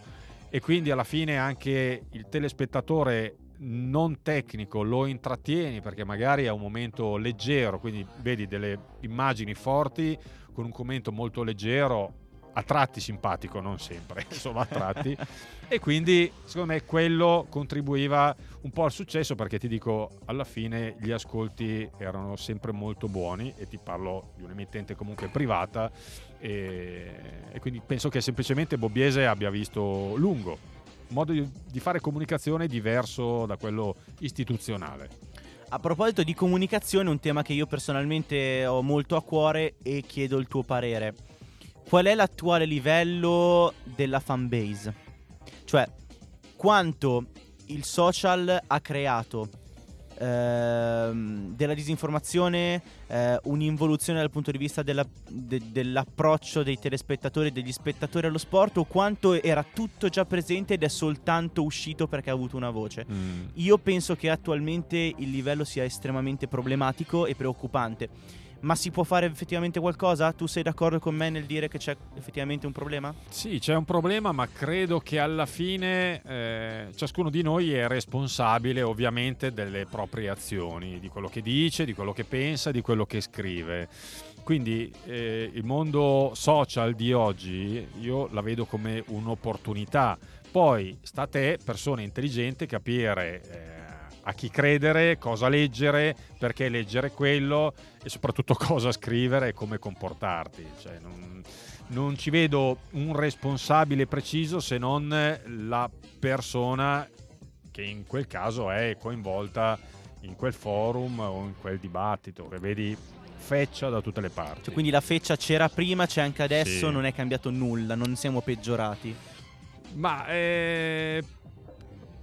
e quindi alla fine anche il telespettatore non tecnico lo intrattieni perché magari è un momento leggero, quindi vedi delle immagini forti con un commento molto leggero, a tratti simpatico, non sempre, insomma a tratti. e quindi secondo me quello contribuiva un po' al successo perché ti dico, alla fine gli ascolti erano sempre molto buoni e ti parlo di un'emittente comunque privata e, e quindi penso che semplicemente Bobbiese abbia visto lungo un modo di, fare comunicazione diverso da quello istituzionale. A proposito di comunicazione, un tema che io personalmente ho molto a cuore e chiedo il tuo parere. Qual è l'attuale livello della fanbase? Cioè, quanto il social ha creato ehm, della disinformazione, eh, un'involuzione dal punto di vista della- de- dell'approccio dei telespettatori e degli spettatori allo sport, o quanto era tutto già presente ed è soltanto uscito perché ha avuto una voce? Io penso che attualmente il livello sia estremamente problematico e preoccupante. Ma si può fare effettivamente qualcosa? Tu sei d'accordo con me nel dire che c'è effettivamente un problema? Sì, c'è un problema, ma credo che alla fine eh, ciascuno di noi è responsabile ovviamente delle proprie azioni, di quello che dice, di quello che pensa, di quello che scrive. Quindi eh, il mondo social di oggi io la vedo come un'opportunità. Poi sta a te, persona intelligente, capire eh, a chi credere, cosa leggere, perché leggere quello e soprattutto cosa scrivere e come comportarti. Cioè, non, non ci vedo un responsabile preciso se non la persona che in quel caso è coinvolta in quel forum o in quel dibattito che vedi feccia da tutte le parti. Cioè, quindi la feccia c'era prima, c'è anche adesso, Sì. non è cambiato nulla, non siamo peggiorati. Ma eh,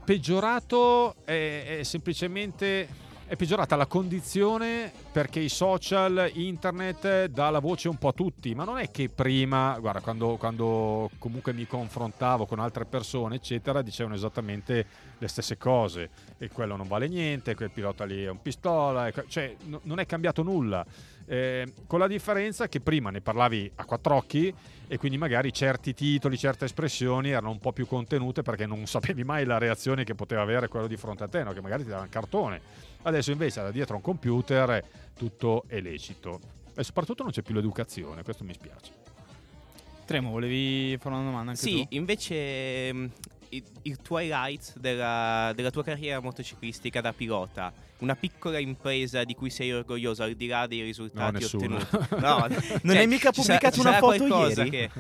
peggiorato è, è semplicemente è peggiorata la condizione perché i social, internet dà la voce un po' a tutti, ma non è che prima, guarda, quando, quando comunque mi confrontavo con altre persone, eccetera, dicevano esattamente le stesse cose e quello non vale niente, quel pilota lì è un pistola, cioè no- non è cambiato nulla. Eh, con la differenza che prima ne parlavi a quattro occhi e quindi magari certi titoli, certe espressioni erano un po' più contenute perché non sapevi mai la reazione che poteva avere quello di fronte a te, no? che magari ti dava un cartone. Adesso invece da dietro a un computer tutto è lecito e soprattutto non c'è più l'educazione, questo mi spiace. Tremo, volevi fare una domanda anche Sì, tu? invece i, i tuoi highlights della, della tua carriera motociclistica da pilota, una piccola impresa di cui sei orgoglioso al di là dei risultati nessuno. ottenuti. No, Non hai mica ci sarà- pubblicato una sarà foto ieri? che-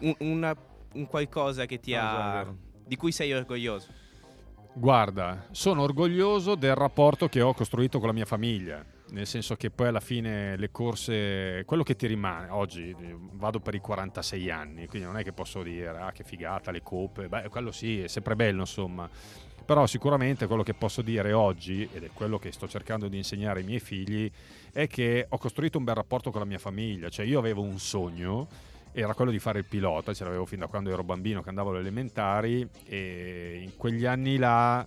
un, una- un qualcosa che ti No, ha, già, di cui sei orgoglioso. Guarda, sono orgoglioso del rapporto che ho costruito con la mia famiglia, nel senso che poi alla fine le corse, quello che ti rimane, oggi vado per i 46 anni, quindi non è che posso dire, ah che figata, le coppe, beh quello sì, è sempre bello insomma, però sicuramente quello che posso dire oggi, ed è quello che sto cercando di insegnare ai miei figli, è che ho costruito un bel rapporto con la mia famiglia, cioè io avevo un sogno, era quello di fare il pilota, ce l'avevo fin da quando ero bambino che andavo alle elementari e in quegli anni là,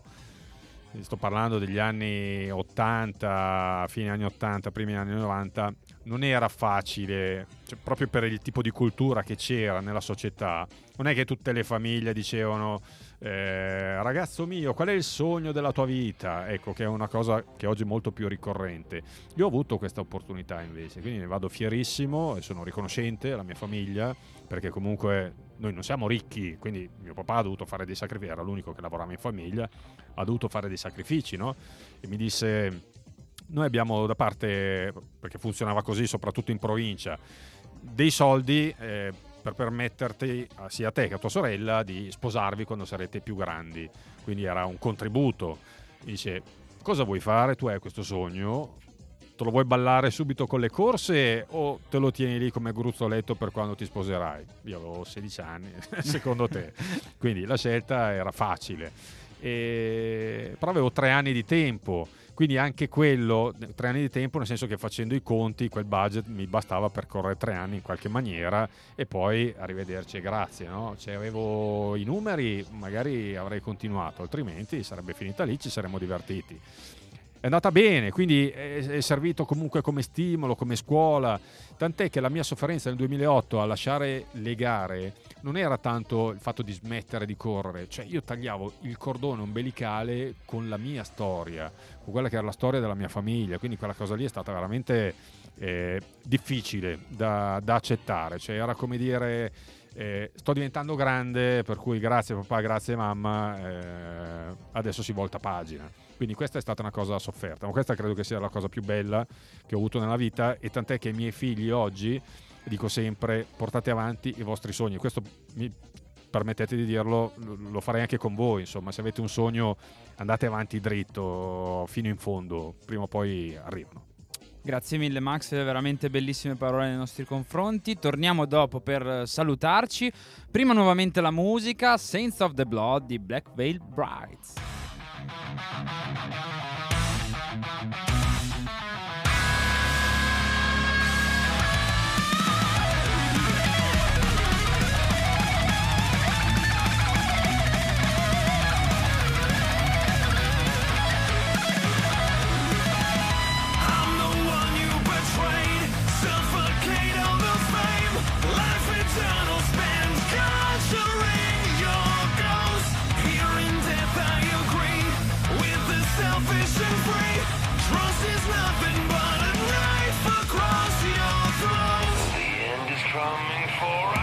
sto parlando degli anni 80, fine anni 80, primi anni 90, non era facile, cioè, proprio per il tipo di cultura che c'era nella società, non è che tutte le famiglie dicevano eh, ragazzo mio, qual è il sogno della tua vita? Ecco, che è una cosa che oggi è molto più ricorrente. Io ho avuto questa opportunità invece, quindi ne vado fierissimo e sono riconoscente alla mia famiglia, perché comunque noi non siamo ricchi, quindi mio papà ha dovuto fare dei sacrifici, era l'unico che lavorava in famiglia, ha dovuto fare dei sacrifici, no? E mi disse, noi abbiamo da parte, perché funzionava così soprattutto in provincia, dei soldi eh, per permetterti a- sia a te che a tua sorella di sposarvi quando sarete più grandi. Quindi era un contributo. Dice, cosa vuoi fare? Tu hai questo sogno, te lo vuoi ballare subito con le corse o te lo tieni lì come gruzzoletto per quando ti sposerai? Io avevo 16 anni, secondo te. Quindi la scelta era facile. E- Però avevo tre anni di tempo, quindi anche quello, tre anni di tempo, nel senso che facendo i conti, quel budget mi bastava per correre tre anni in qualche maniera e poi arrivederci e grazie. No? Se avevo i numeri, magari avrei continuato, altrimenti sarebbe finita lì, ci saremmo divertiti. È andata bene, quindi è servito comunque come stimolo, come scuola, tant'è che la mia sofferenza nel 2008 a lasciare le gare non era tanto il fatto di smettere di correre, cioè io tagliavo il cordone ombelicale con la mia storia, con quella che era la storia della mia famiglia, quindi quella cosa lì è stata veramente eh, difficile da, da accettare, cioè era come dire eh, sto diventando grande, per cui grazie papà, grazie mamma, eh, adesso si volta pagina. Quindi questa è stata una cosa sofferta, ma questa credo che sia la cosa più bella che ho avuto nella vita e tant'è che i miei figli oggi, dico sempre, portate avanti i vostri sogni. Questo mi permettete di dirlo, lo farei anche con voi, insomma, se avete un sogno andate avanti dritto fino in fondo, prima o poi arrivano. Grazie mille Max, veramente bellissime parole nei nostri confronti. Torniamo dopo per salutarci. Prima nuovamente la musica, Saints of the Blood di Black Veil Brides. Coming for us.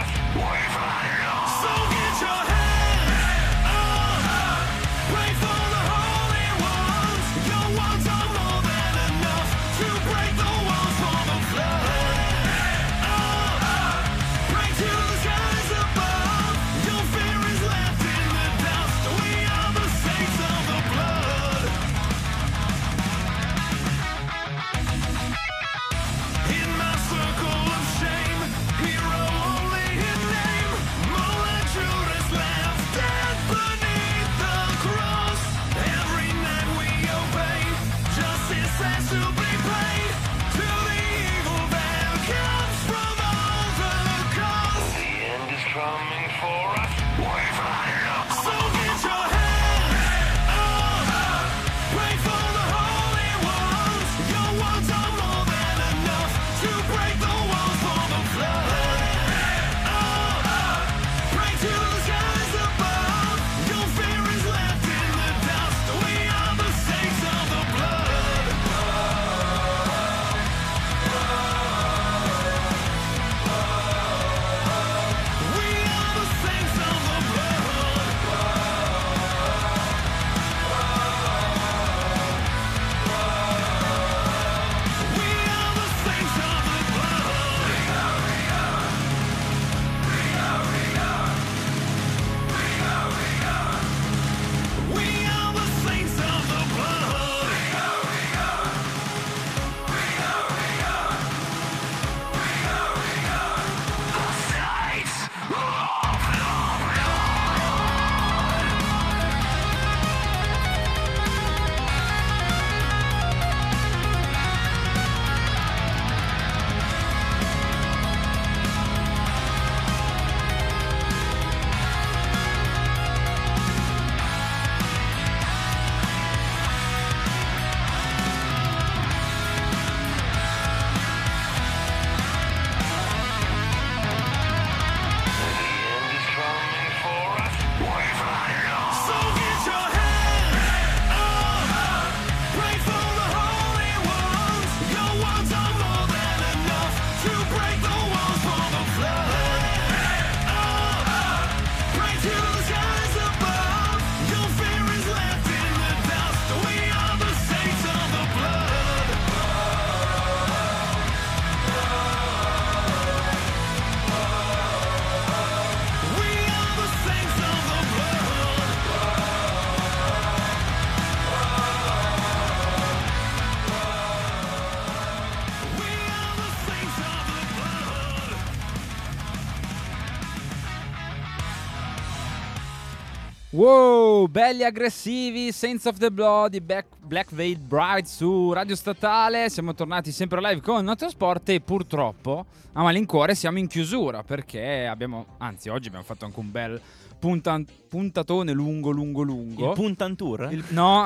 Wow, belli aggressivi, Saints of the Blood, Black, Black Veil Bride su Radio Statale. Siamo tornati sempre live con Notosport e purtroppo a malincuore siamo in chiusura perché abbiamo, anzi oggi abbiamo fatto anche un bel punta- puntatone lungo, lungo, lungo. Il puntantour? Il- no,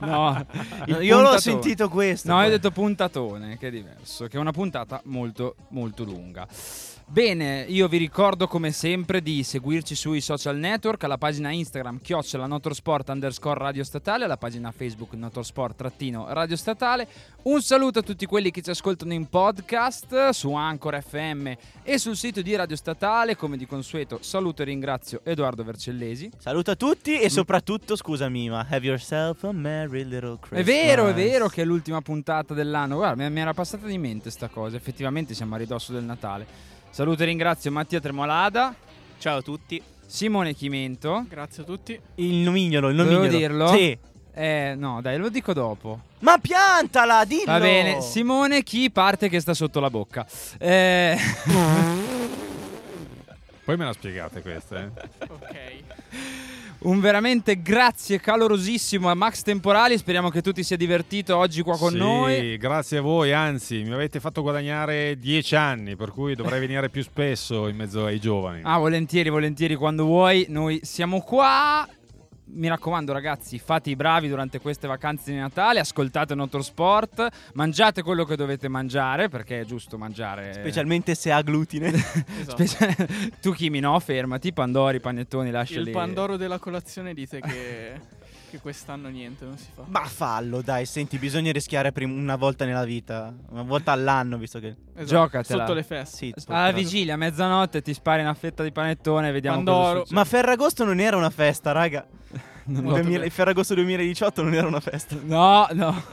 no, il Io l'ho sentito questo. No, io ho poi. detto puntatone, che è diverso, che è una puntata molto, molto lunga. Bene, io vi ricordo come sempre di seguirci sui social network, alla pagina Instagram chiocciola Notorsport underscore Radio Statale, alla pagina Facebook Notorsport trattino Radio Statale. Un saluto a tutti quelli che ci ascoltano in podcast su Anchor FM e sul sito di Radio Statale. Come di consueto saluto e ringrazio Edoardo Vercellesi. Saluto a tutti e soprattutto, scusami, ma have yourself a merry little Christmas. È vero, è vero che è l'ultima puntata dell'anno. Guarda, mi- era passata di mente sta cosa. Effettivamente siamo a ridosso del Natale. Saluto e ringrazio Mattia Tremolada, Ciao a tutti. Simone Chimento. Grazie a tutti. Il nomignolo, il nomignolo. dirlo? Sì. Eh, no, dai, lo dico dopo. Ma piantala, dillo! Va bene, Simone, chi parte che sta sotto la bocca? Eh, Poi me la spiegate questa, eh? Ok. Un veramente grazie calorosissimo a Max Temporali. Speriamo che tu ti sia divertito oggi qua con Sì, noi. grazie a voi, anzi, mi avete fatto guadagnare dieci anni, per cui dovrei venire più spesso in mezzo ai giovani. Ah, volentieri, volentieri, quando vuoi. Noi siamo qua. Mi raccomando, ragazzi, fate i bravi durante queste vacanze di Natale. Ascoltate Notorsport. Mangiate quello che dovete mangiare, perché è giusto mangiare. Specialmente se ha glutine. Esatto. Specie- tu, Kimi, no? Fermati. Pandori, panettoni, lasciali. Il pandoro della colazione dite che, che quest'anno niente, non si fa. Ma fallo, dai, senti, bisogna rischiare prim- una volta nella vita. Una volta all'anno, visto che... Esatto, Giocatela. Sotto le feste. Sì, Alla tocca. vigilia, a mezzanotte, ti spari una fetta di panettone e vediamo Pandoro. cosa succede. Ma Ferragosto non era una festa, raga. Non Molto 2000 bene. il Ferragosto 2018 non era una festa. No, no.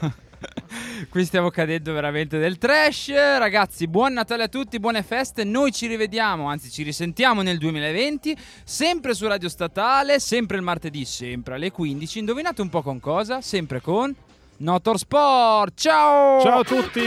Qui stiamo cadendo veramente del trash. Ragazzi, buon Natale a tutti, buone feste. Noi ci rivediamo, anzi ci risentiamo nel 2020, sempre su Radio Statale, sempre il martedì, sempre alle 15. Indovinate un po' con cosa? Sempre con Notor Sport. Ciao! Ciao a tutti!